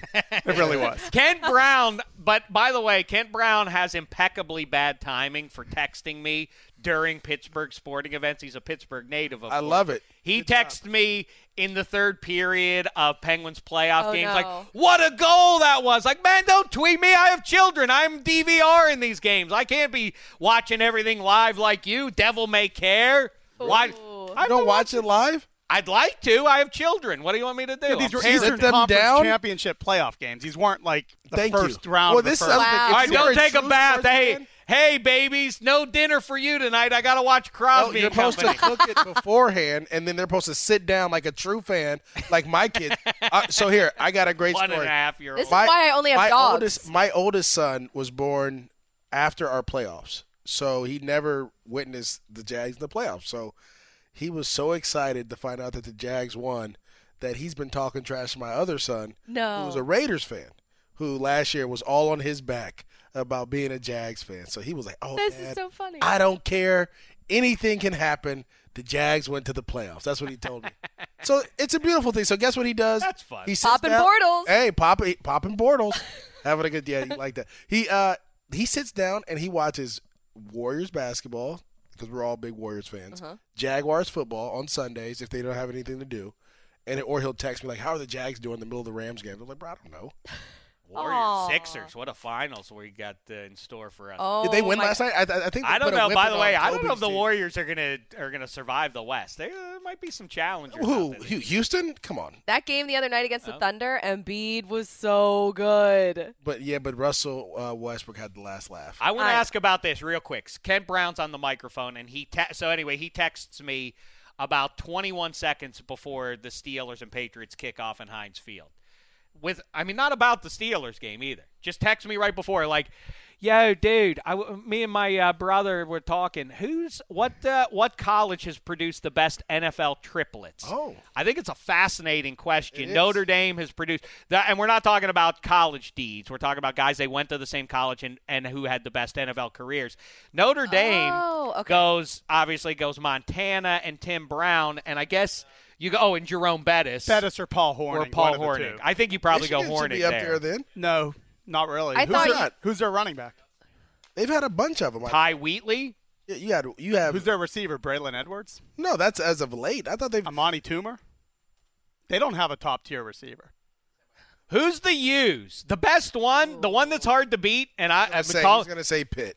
it really was.
Kent Brown, but by the way, Kent Brown has impeccably bad timing for texting me during Pittsburgh sporting events. He's a Pittsburgh native. Of
I
course.
love it.
He texted me in the third period of Penguins playoff
Oh,
games,
no.
like, "What a goal that was!" Like, man, don't tweet me. I have children. I'm DVR in these games. I can't be watching everything live like you. Devil may care. Why? I
don't watch it live?
I'd like to. I have children. What do you want me to do?
These were
parent-
Eastern
them
Conference
down?
Championship playoff games. These weren't like the
Thank
first
you.
round.
Well,
of the
this
first.
sounds
Wow.
like if
right, don't take a bath.
sports
Hey,
fan-
hey, babies, no dinner for you tonight. I gotta watch
No,
Crosby
you're
and
supposed to cook it beforehand, and then they're supposed to sit down like a true fan, like my kids. Uh, so here, I got a great
One and
story.
a half year
This
old.
is why I only have
my
dogs.
Oldest, my oldest son was born after our playoffs, so he never witnessed the Jags in the playoffs. So he was so excited to find out that the Jags won that he's been talking trash to my other son,
No.
who was a Raiders fan, who last year was all on his back about being a Jags fan. So he was like, "Oh,
This
Dad,
is so funny.
I don't care. Anything can happen. The Jags went to the playoffs. That's what he told me. so it's a beautiful thing. So guess what he does?
That's fun.
He sits
Popping
down-
Bortles.
Hey, pop, popping Bortles. Having a good yeah, he like that. He uh he sits down and he watches Warriors basketball because we're all big Warriors fans.
Uh-huh.
Jaguars football on Sundays if they don't have anything to do. And or he'll text me like, "How are the Jags doing in the middle of the Rams game?" I'm like, "Bro, I don't know.
Warriors
Aw.
Sixers. What a finals we got uh, in store for us.
oh,
Did they win
my-
last night? I, I think
I don't know. By the way,
on
I don't know if the
team.
Warriors are gonna are gonna survive the West. There uh, might be some challengers.
Who?
out there.
Hu- Houston? Come on.
That game the other night against the
Oh.
Thunder, Embiid was so good.
But yeah, but Russell uh, Westbrook had the last laugh.
I want to ask about this real quick. Kent Brown's on the microphone, and he te- so anyway he texts me about 21 seconds before the Steelers and Patriots kick off in Heinz Field. With I mean not about the Steelers game either. Just text me right before like Yo, dude, I, me and my uh, brother were talking. Who's what? Uh, what college has produced the best NFL triplets?
Oh.
I think it's a fascinating question.
It is.
Notre Dame has produced that, and we're not talking about college deeds. We're talking about guys they went to the same college and, and who had the best NFL careers. Notre Dame
Oh, okay.
goes obviously goes Montana and Tim Brown, and I guess you go. Oh, and Jerome Bettis.
Bettis or Paul
Hornung.
or
Paul
one of the
Hornung.
two.
I think you probably go
Michigan should be up
there.
there then.
No, not really.
I
who's,
thought
their,
you-
who's their running back?
They've had a bunch of them.
Ty Wheatley.
you had you have
Who's their receiver? Braylon Edwards?
no. That's as of late. I thought they've
Amani Toomer? They don't have a top tier receiver.
Who's the use? The best one, the one that's hard to beat, and I,
I
I
say,
call,
he's gonna say Pitt.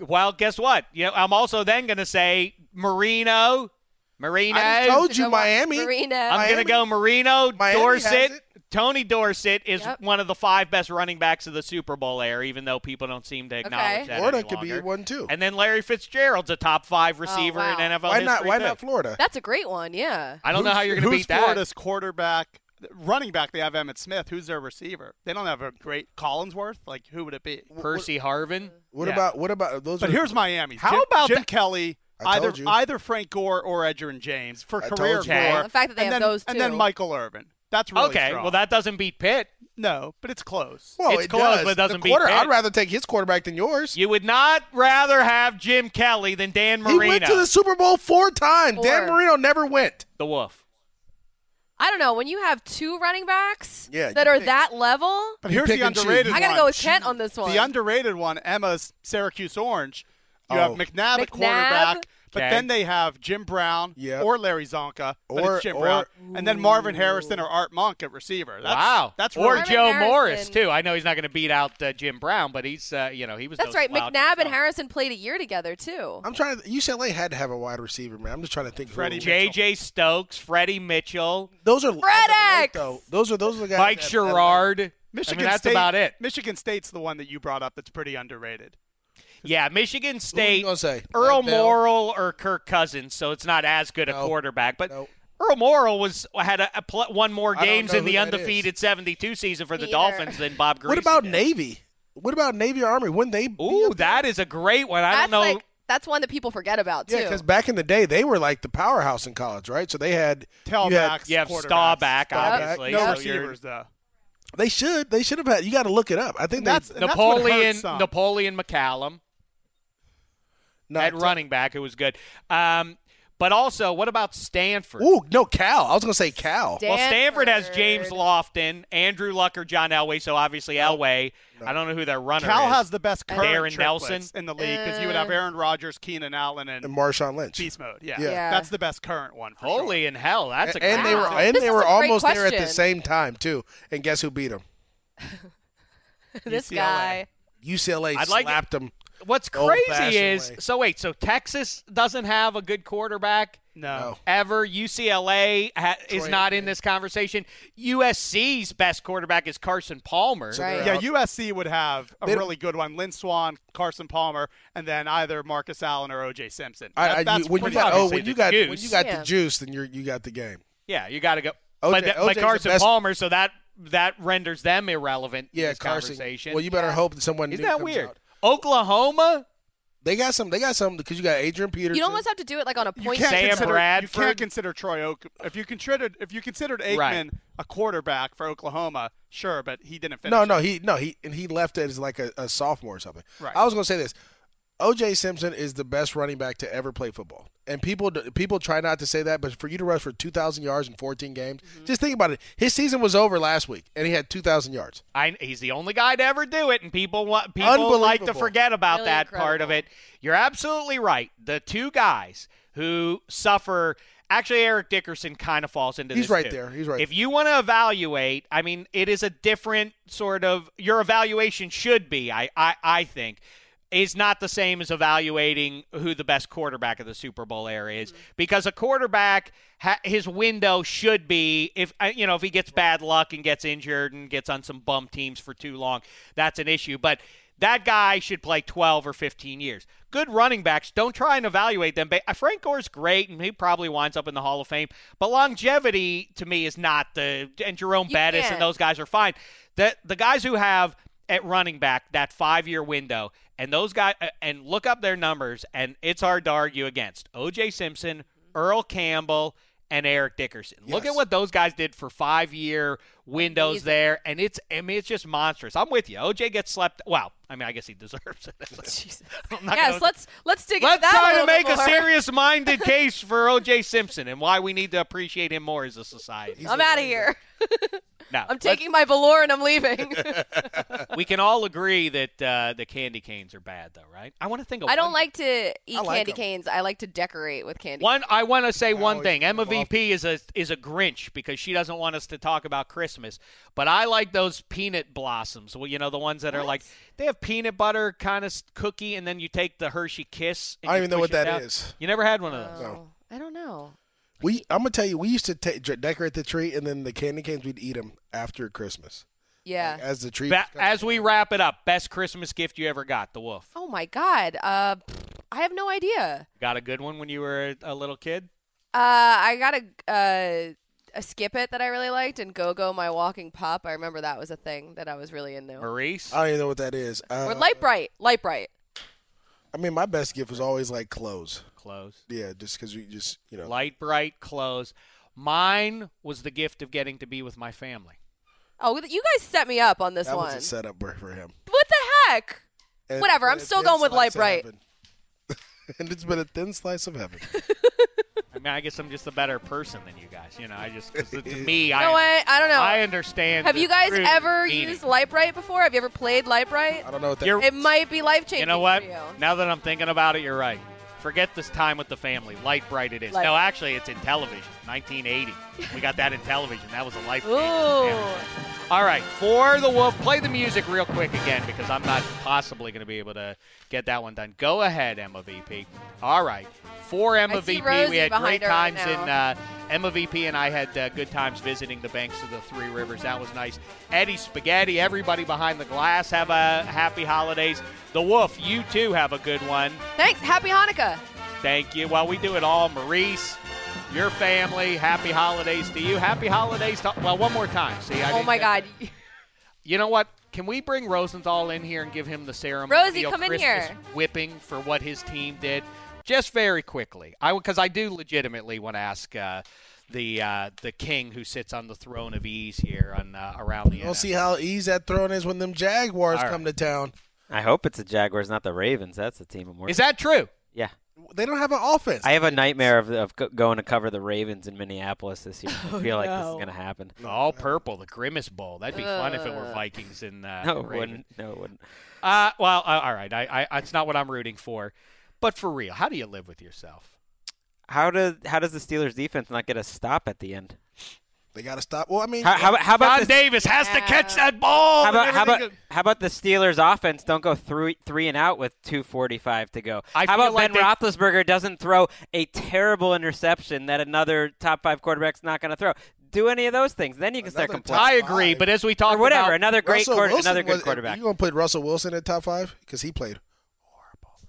well, guess what? You know, I'm also then going to say Marino, Marino.
I just told you Miami.
Marino.
I'm gonna go Marino,
Miami Dorsett.
Tony Dorsett is
Yep.
one of the five best running backs of the Super Bowl era, even though people don't seem to acknowledge
Okay.
that.
Florida
any
could be one too.
And then Larry Fitzgerald's a top five oh, receiver
wow.
in NFL
why not?
history.
Why
too.
not Florida?
That's a great one. Yeah.
I don't know how you're going to
Who's
beat that.
Florida's quarterback? Running back, they have Emmitt Smith. Who's their receiver? They don't have a great Collinsworth. Like, who would it be?
Percy Harvin.
What
Yeah.
about what about those?
But
are,
here's Miami.
How
Jim,
about
Jim
that-
Kelly?
I
Either
told you.
either Frank Gore or Edgerrin James for
I
career
told.
Okay.
Gore.
The fact that they
and
have
then,
those
and then. Michael Irvin. That's really
okay,
strong.
well that doesn't beat Pitt.
no, but it's close.
well,
it's
it
close,
does.
but it doesn't
the
beat
quarter,
Pitt.
I'd rather take his quarterback than yours.
You would not rather have Jim Kelly than Dan Marino.
he went to the Super Bowl four times. Dan Marino never went.
the Wolf.
I don't know. When you have two running backs
Yeah,
that are
pick-
that level,
But here's the
and choose.
underrated
I gotta go with Kent on this one.
The underrated one, Emma's Syracuse Orange. You
Oh.
have McNabb, at quarterback, but
Okay.
then they have Jim Brown
Yep.
or Larry Csonka, but
Or-
it's Jim
or-
Brown, and then Marvin Harrison or Art Monk at receiver. That's,
wow,
that's
or
really,
Joe
Marvin
Morris too. I know he's not going to beat out uh, Jim Brown, but he's uh, you know he was.
that's
no
right. McNabb and
himself.
Harrison played a year together too.
I'm trying to. UCLA had to have a wide receiver, man. I'm just trying to think. who-
Freddie
J.J. Stokes, Freddie Mitchell,
Those are
Fred
as of late,
X!
though. Those are those are the guys.
Mike
that- that-
Sherrard.
Michigan
I mean, that's
State,
about it.
Michigan State's the one that you brought up that's pretty underrated.
Yeah, Michigan
Who are you
State.
say?
Earl
Matt
Morrall or Kirk Cousins, so it's not as good a
No.
quarterback. But
No.
Earl Morrall was had a, a pl- won more games in the
who that is.
undefeated 72 season for the
Me
Dolphins
either.
than Bob Griese.
What about
did.
Navy? What about Navy or Army? When they? be
Ooh,
up
that is a great one. I
that's
don't know.
like that's one that people forget about too.
Yeah, because back in the day, they were like the powerhouse in college, right? So they had
Tailbacks,
you had-
you have
quarterbacks,
Staubach,
Staubach.
obviously.
No
so you're-
receivers though.
They should. They should have had. You got to look it up. I think
that's,
they.
and that's
Napoleon. Napoleon McCallum
not
at running back, it was good. Um, but also, what about Stanford?
Ooh, no, Cal. I was gonna say Cal.
Dan-
Well, Stanford has James Lofton, Andrew Luck, or John Elway. So obviously Elway. I don't know who their runner
Cal
is.
has the best current Darrin
Nelson?
in the league because you would have Aaron Rodgers, Keenan Allen, and
and Marshawn Lynch.
beast mode. Yeah.
Yeah.
Yeah.
that's the best current one. For
Holy in hell, that's a
and
great
they were and
This
they were
a great
almost there at the same time too. And guess who beat them?
this
UCLA.
guy.
UCLA
I'd like
slapped them.
What's crazy is
way.
so wait, so Texas doesn't have a good quarterback
No.
No.
ever. UCLA ha- is
Troy
not in this conversation. USC's best quarterback is Carson Palmer.
So
Right.
Yeah,
out.
USC would have a
They
really good one. Lynn Swann, Carson Palmer, and then either Marcus Allen or OJ Simpson.
I,
That-
I,
that's
you, oh, when you got oh, when you
the
got when
juice.
you got
Yeah.
the juice, then you you got the game.
Yeah, you got to go.
OJ
but,
OJ's
but Carson
best-
Palmer, so that that renders them irrelevant. in
Yeah,
this
Carson.
conversation.
Well, you better hope that someone
Isn't that
comes
weird?
out.
Oklahoma,
They got some. They got some because you got Adrian Peterson.
You'd almost have to do it like on a
You
point.
can't
Sam
consider, You can't consider Troy Oak. If you considered if you considered Aikman
Right.
a quarterback for Oklahoma, sure, but he didn't finish.
No,
it.
no, he no he and he left it as like a, a sophomore or something.
Right.
I was gonna say this. OJ Simpson is the best running back to ever play football, and people people try not to say that, but for you to rush for two thousand yards in fourteen games,
Mm-hmm.
just think about it. His season was over last week, and he had two thousand yards.
I, he's the only guy to ever do it, and people want people like to forget about
Really
that part of it. You're absolutely right. The two guys who suffer. Actually, Eric Dickerson kind of falls into
He's
this.
right
too.
there. He's right
If you want to evaluate, I mean, it is a different sort of. Your evaluation should be, I, I, I think, is not the same as evaluating who the best quarterback of the Super Bowl era is, because a quarterback, ha- his window should be if uh, you know if he gets bad luck and gets injured and gets on some bum teams for too long, that's an issue. But that guy should play 12 or 15 years. Good running backs, don't try and evaluate them. Ba- Frank Gore's great, and he probably winds up in the Hall of Fame. But longevity, to me, is not the. And Jerome
You
Bettis and
can't.
those guys are fine. The, the guys who have at running back that five year window, and those guys uh, and look up their numbers, and it's hard to argue against O.J. Simpson, Earl Campbell. And Eric Dickerson. Look
Yes.
at what those guys did for five-year windows
Amazing.
there, and it's I mean it's just monstrous. I'm with you. OJ gets slept. Well, I mean I guess he deserves it. I'm not
Yes,
gonna-
let's let's dig
Let's
into that a
try to
little bit
make a serious-minded case for O.J. Simpson and why we need to appreciate him more as a society.
I'm out of here.
Now,
I'm taking my velour and I'm leaving.
We can all agree that uh, the candy canes are bad, though, right? I want to think. Of
I don't
one-
like to eat
I like
candy
'em.
canes. I like to decorate with candy.
One, I want to say one thing. Emma VP is a is a Grinch because she doesn't want us to talk about Christmas. But I like those peanut blossoms. Well, you know the ones that are like they have peanut butter kind of cookie, and then you take the Hershey Kiss. And
I don't even know what
it
that
down.
is.
You never had one of those.
Oh, I don't know.
We, I'm gonna tell you, we used to ta- dr- decorate the tree, and then the candy canes we'd eat them after Christmas.
Yeah.
Like, as the tree.
Ba- as we wrap it up, best Christmas gift you ever got? The wolf.
oh my God. Uh, I have no idea.
Got a good one when you were a, a little kid?
Uh, I got a uh, a skip it that I really liked, and Go Go My Walking Pup. I remember that was a thing that I was really into.
Maurice?
I don't even know what that is. Uh,
or Light Bright. Lite-Brite.
I mean, my best gift was always like clothes.
Clothes.
Yeah, just because we just you know.
Light, bright clothes. Mine was the gift of getting to be with my family.
Oh, you guys set me up on this
that
one.
was a setup for for him.
What the heck?
And
Whatever,
it's
I'm still going with
Lite-Brite. and it's been a thin slice of heaven.
I mean, I guess I'm just a better person than you guys. You know, I just 'cause to me,
You
I
know what? I don't know.
I understand.
have you guys ever
meaning.
used Light Bright before? Have you ever played Lite-Brite?
I don't know what that.
You're-
It might be life changing.
You know what?
For you.
Now that I'm thinking about it, you're right. Forget this time with the family. Lite-Brite it is.
Light-
no, actually, it's in television. 1980. we got that in television. That was a life. All right, for the Wolf, play the music real quick again because I'm not possibly going to be able to get that one done. Go ahead, Emma VP. All right, for Emma VP,
Rosie
we had great
her right
times in. Uh, Emma VP and I had uh, good times visiting the banks of the Three Rivers. That was nice. Eddie Spaghetti, everybody behind the glass, have a happy holidays. The Wolf, you too have a good one.
Thanks. Happy Hanukkah.
Thank you. Well, we do it all. Maurice, your family, happy holidays to you. Happy holidays to, well, one more time. See, I
Oh my God.
You know what? Can we bring Rosenthal in here and give him the ceremonial
Rosie, come in here.
whipping for what his team did? Just very quickly, I because I do legitimately want to ask uh, the uh, the king who sits on the throne of ease here on uh, around the.
We'll
NFL.
see how easy that throne is when them Jaguars
All right.
come to town.
I hope it's the Jaguars, not the Ravens. That's the team I'm working.
Is that true?
Yeah,
They don't have an offense.
I have a nightmare of, of going to cover the Ravens in Minneapolis this year. I feel like this is gonna happen.
All purple, the Grimace Bowl. That'd be fun if it were
Uh.
Vikings and uh,
No, it wouldn't. No, it wouldn't.
Uh, well, uh, all right. I, I, it's not what I'm rooting for, but for real, how do you live with yourself?
How does how does the Steelers defense not get a stop at the end?
They got to stop. Well, I mean,
How, how, how about
John
the,
Davis has to catch that ball.
how about how about how about the Steelers offense don't go three three and out with two forty five to go?
I
how about
like
Ben
they-
Roethlisberger doesn't throw a terrible interception that another top five quarterback's not going to throw? Do any of those things, then you can start complaining.
I agree, but as we
Or whatever,
about,
another great
Russell
quarter,
Wilson
another good
was-
quarterback.
You gonna put Russell Wilson at top five because he played.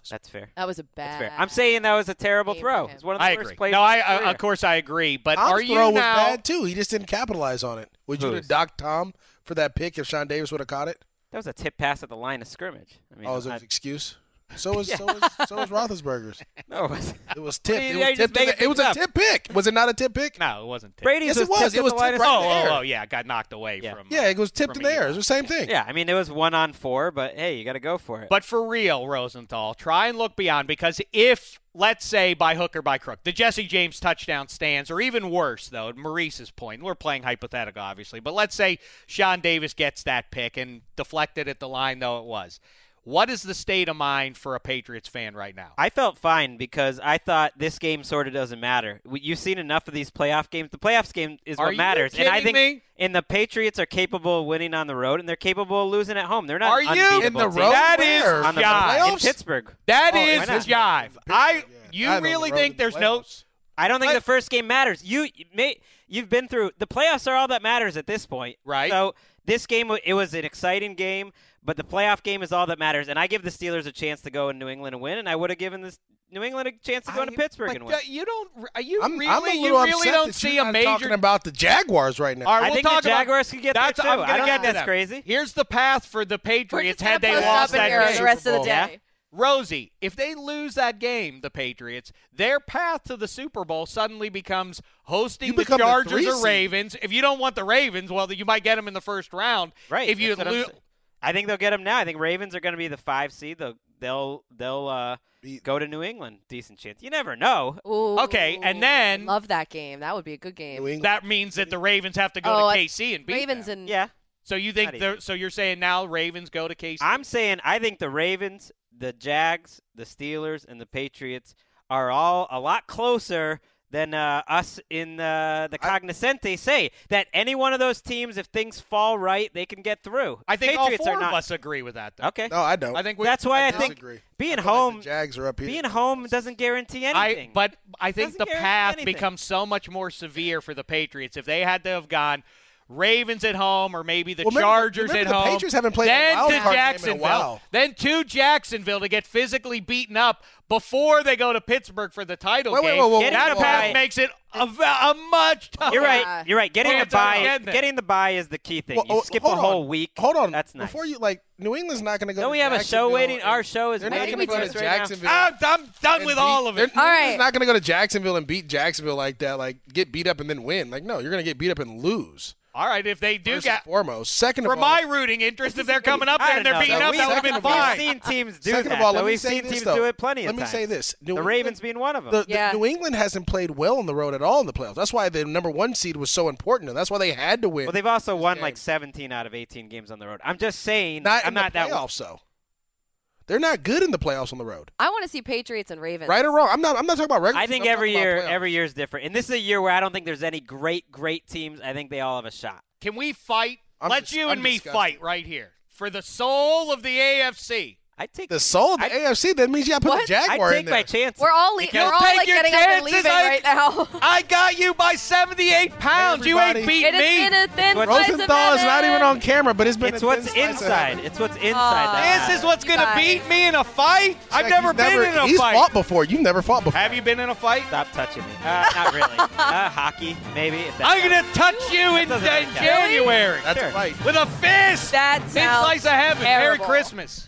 That's fair.
That was a bad.
That's fair. I'm saying that was a terrible throw.
for.
It's one of the
I
worst
agree.
plays.
No,
of
I, I of course I agree, but
Tom's
are you
throw
now?
was bad too. He just didn't capitalize on it. Would you
Whose?
have docked Tom for that pick if Sean Davis would have caught it?
That was a tip pass at the line of scrimmage. I mean,
oh, was it
I-
an excuse? So was so was so was Roethlisberger's.
no, it was-
It was tipped. It was
you
tipped. the- It was a tip pick. Was it not a tip pick?
No, it wasn't. tipped.
Brady's
Yes, it
was
was.
tipped
It was tipped
of
right
Oh,
scrimmage.
there.
oh, oh, yeah, got knocked away
Yeah.
from.
Yeah, it was uh,
tipped
in the air. It was the same thing.
Yeah, I mean it was one on four, but hey, you got to go for it.
But for real, Rosenthal, try and look beyond because if, let's say, by hook or by crook, the Jesse James touchdown stands, or even worse, though, Maurice's point, we're playing hypothetical, obviously, but let's say Sean Davis gets that pick and deflected at the line, though it was. What is the state of mind for a Patriots fan right now?
I felt fine because I thought this game sort of doesn't matter. You've seen enough of these playoff games. The playoffs game is
Are
what
you
matters, and I think
me?
and the Patriots are capable of winning on the road, and they're capable of losing at home. They're not
Are you?
In the
team.
road?
That is
Where?
on the
jive.
in Pittsburgh.
That
Oh,
is jive. I, you
I
really
the
think there's
the
no?
I don't think
But-
the first game matters. You you may you've been through the playoffs are all that matters at this point.
Right.
So this game it was an exciting game, but the playoff game is all that matters. And I give the Steelers a chance to go in New England and win, and I would have given this New England a chance to go into
I-
Pittsburgh
but,
and win.
uh, you don't. Are you
I'm,
really?
I'm a
you really
upset
don't see a
not
major.
talking about the Jaguars right now.
All right,
I
we'll
think
talk
the
about-
Jaguars could get there too.
I'm
I
gonna
don't
get
that's
that.
crazy.
Here's the path for the Patriots
just gonna
had they
post
lost that game.
the rest of the
Yeah.
day.
Rosie, if they lose that game, the Patriots, their path to the Super Bowl suddenly becomes hosting
You
the
become
Chargers or. Ravens. If you don't want the Ravens, well, you might get them in the first round.
Right.
If you
that's what I'm
lose,
saying. I think they'll get them now. I think Ravens are going to be the five seed. They'll they'll they'll uh,
Beat-
go to New England. Decent chance. You never know.
Ooh,
Okay, and then-
love that game. That would be a good game.
That means that the Ravens have to go
Oh,
to KC and beat
Ravens
them.
and
Yeah.
So you think
Not
so you're saying now Ravens go to KC?
I'm saying I think the Ravens, the Jags, the Steelers, and the Patriots are all a lot closer than uh, us in uh, the cognoscente say. That any one of those teams, if things fall right, they can get through.
I think
Patriots
all four
are not.
of us agree with that. Though.
Okay.
No, I don't.
I think we,
That's why I, think
disagree.
being
I feel like
home,
the Jags are up here.
being home doesn't guarantee
I,
anything.
but I think the path
anything.
becomes so much more severe for the Patriots if they had to have gone Ravens at home or maybe the
Well, remember-
Chargers
remember
at
the
home.
Patriots haven't played a
then
wild
to
card game in a
Jacksonville,
while.
then to Jacksonville to get physically beaten up before they go to Pittsburgh for the title
Wait, wait,
game.
whoa, whoa,
Getting
that
the
path
bye-
makes it a, a much tougher.
you're right. You're right. Getting
Well,
the
it's not
bye,
getting
getting the bye is the key thing.
Well,
you
oh,
skip a whole
on.
week.
Hold on.
That's nice.
Before you like, New England's not going to go.
Don't we have a show waiting? Our show is waiting
not going to
for
go
us
to
right now.
Jacksonville.
I'm, I'm done with
beat-
all of it.
They're- New. England's not going to go to Jacksonville and beat Jacksonville like that. Like get beat up and then win. Like no, you're going to get beat up and lose.
All right, if they do
First
get
foremost. Second of
for
all,
my rooting interest, if they're coming up there and they're
know,
beating
though.
up,
We-
that would have been
second of all-
fine.
We've seen teams do
Second
that.
of all, let me
We've
say
seen
this,
teams
though.
do it plenty
Let
of
me
times.
say this: New
The
England-
Ravens being one of them.
The, the
Yeah.
New England hasn't played well on the road at all in the playoffs. That's why the number one seed was so important, and that's why they had to win.
well, they've also won
game.
like 17 out of 18 games on the road. I'm just saying.
not
I'm
in
not
the
that.
playoffs, though. They're not good in the playoffs on the road,
I want to see Patriots and Ravens.
right or wrong. I'm not. I'm not talking about regular.
I think
season,
every year, every year is different, and this is a year where I don't think there's any great, great teams. I think they all have a shot.
Can we fight?
I'm
Let
dis-
you
I'm
and me
disgusted.
fight right here for the soul of the AFC.
I take
the soul of the
I-
AFC. That means you got to put
What?
the Jaguar
I
in
take
there.
my chances.
We're all le-
You'll
we're all
take
like
your
getting up and
chances,
leaving
I-
right now.
I got you by 78 pounds. You ain't
Everybody-
beat
it has
me.
been a thin
What-
slice
Rosenthal is not even on camera, but it's been.
It's
a
what's
thin slice of
inside. It's what's inside.
Aw.
that
This is what's going to beat me in a fight. I've
Jack,
never
you've
been in a fight
he's
fight.
fought before. You've never fought before.
Have you been in a fight?
Stop touching me. Uh, not really. uh, hockey, maybe. If
I'm going to touch you in
doesn't really
uh,
count.
January
That's
Sure.
a fight.
with a fist.
That
Thin
sounds
slice of heaven. Merry. Christmas.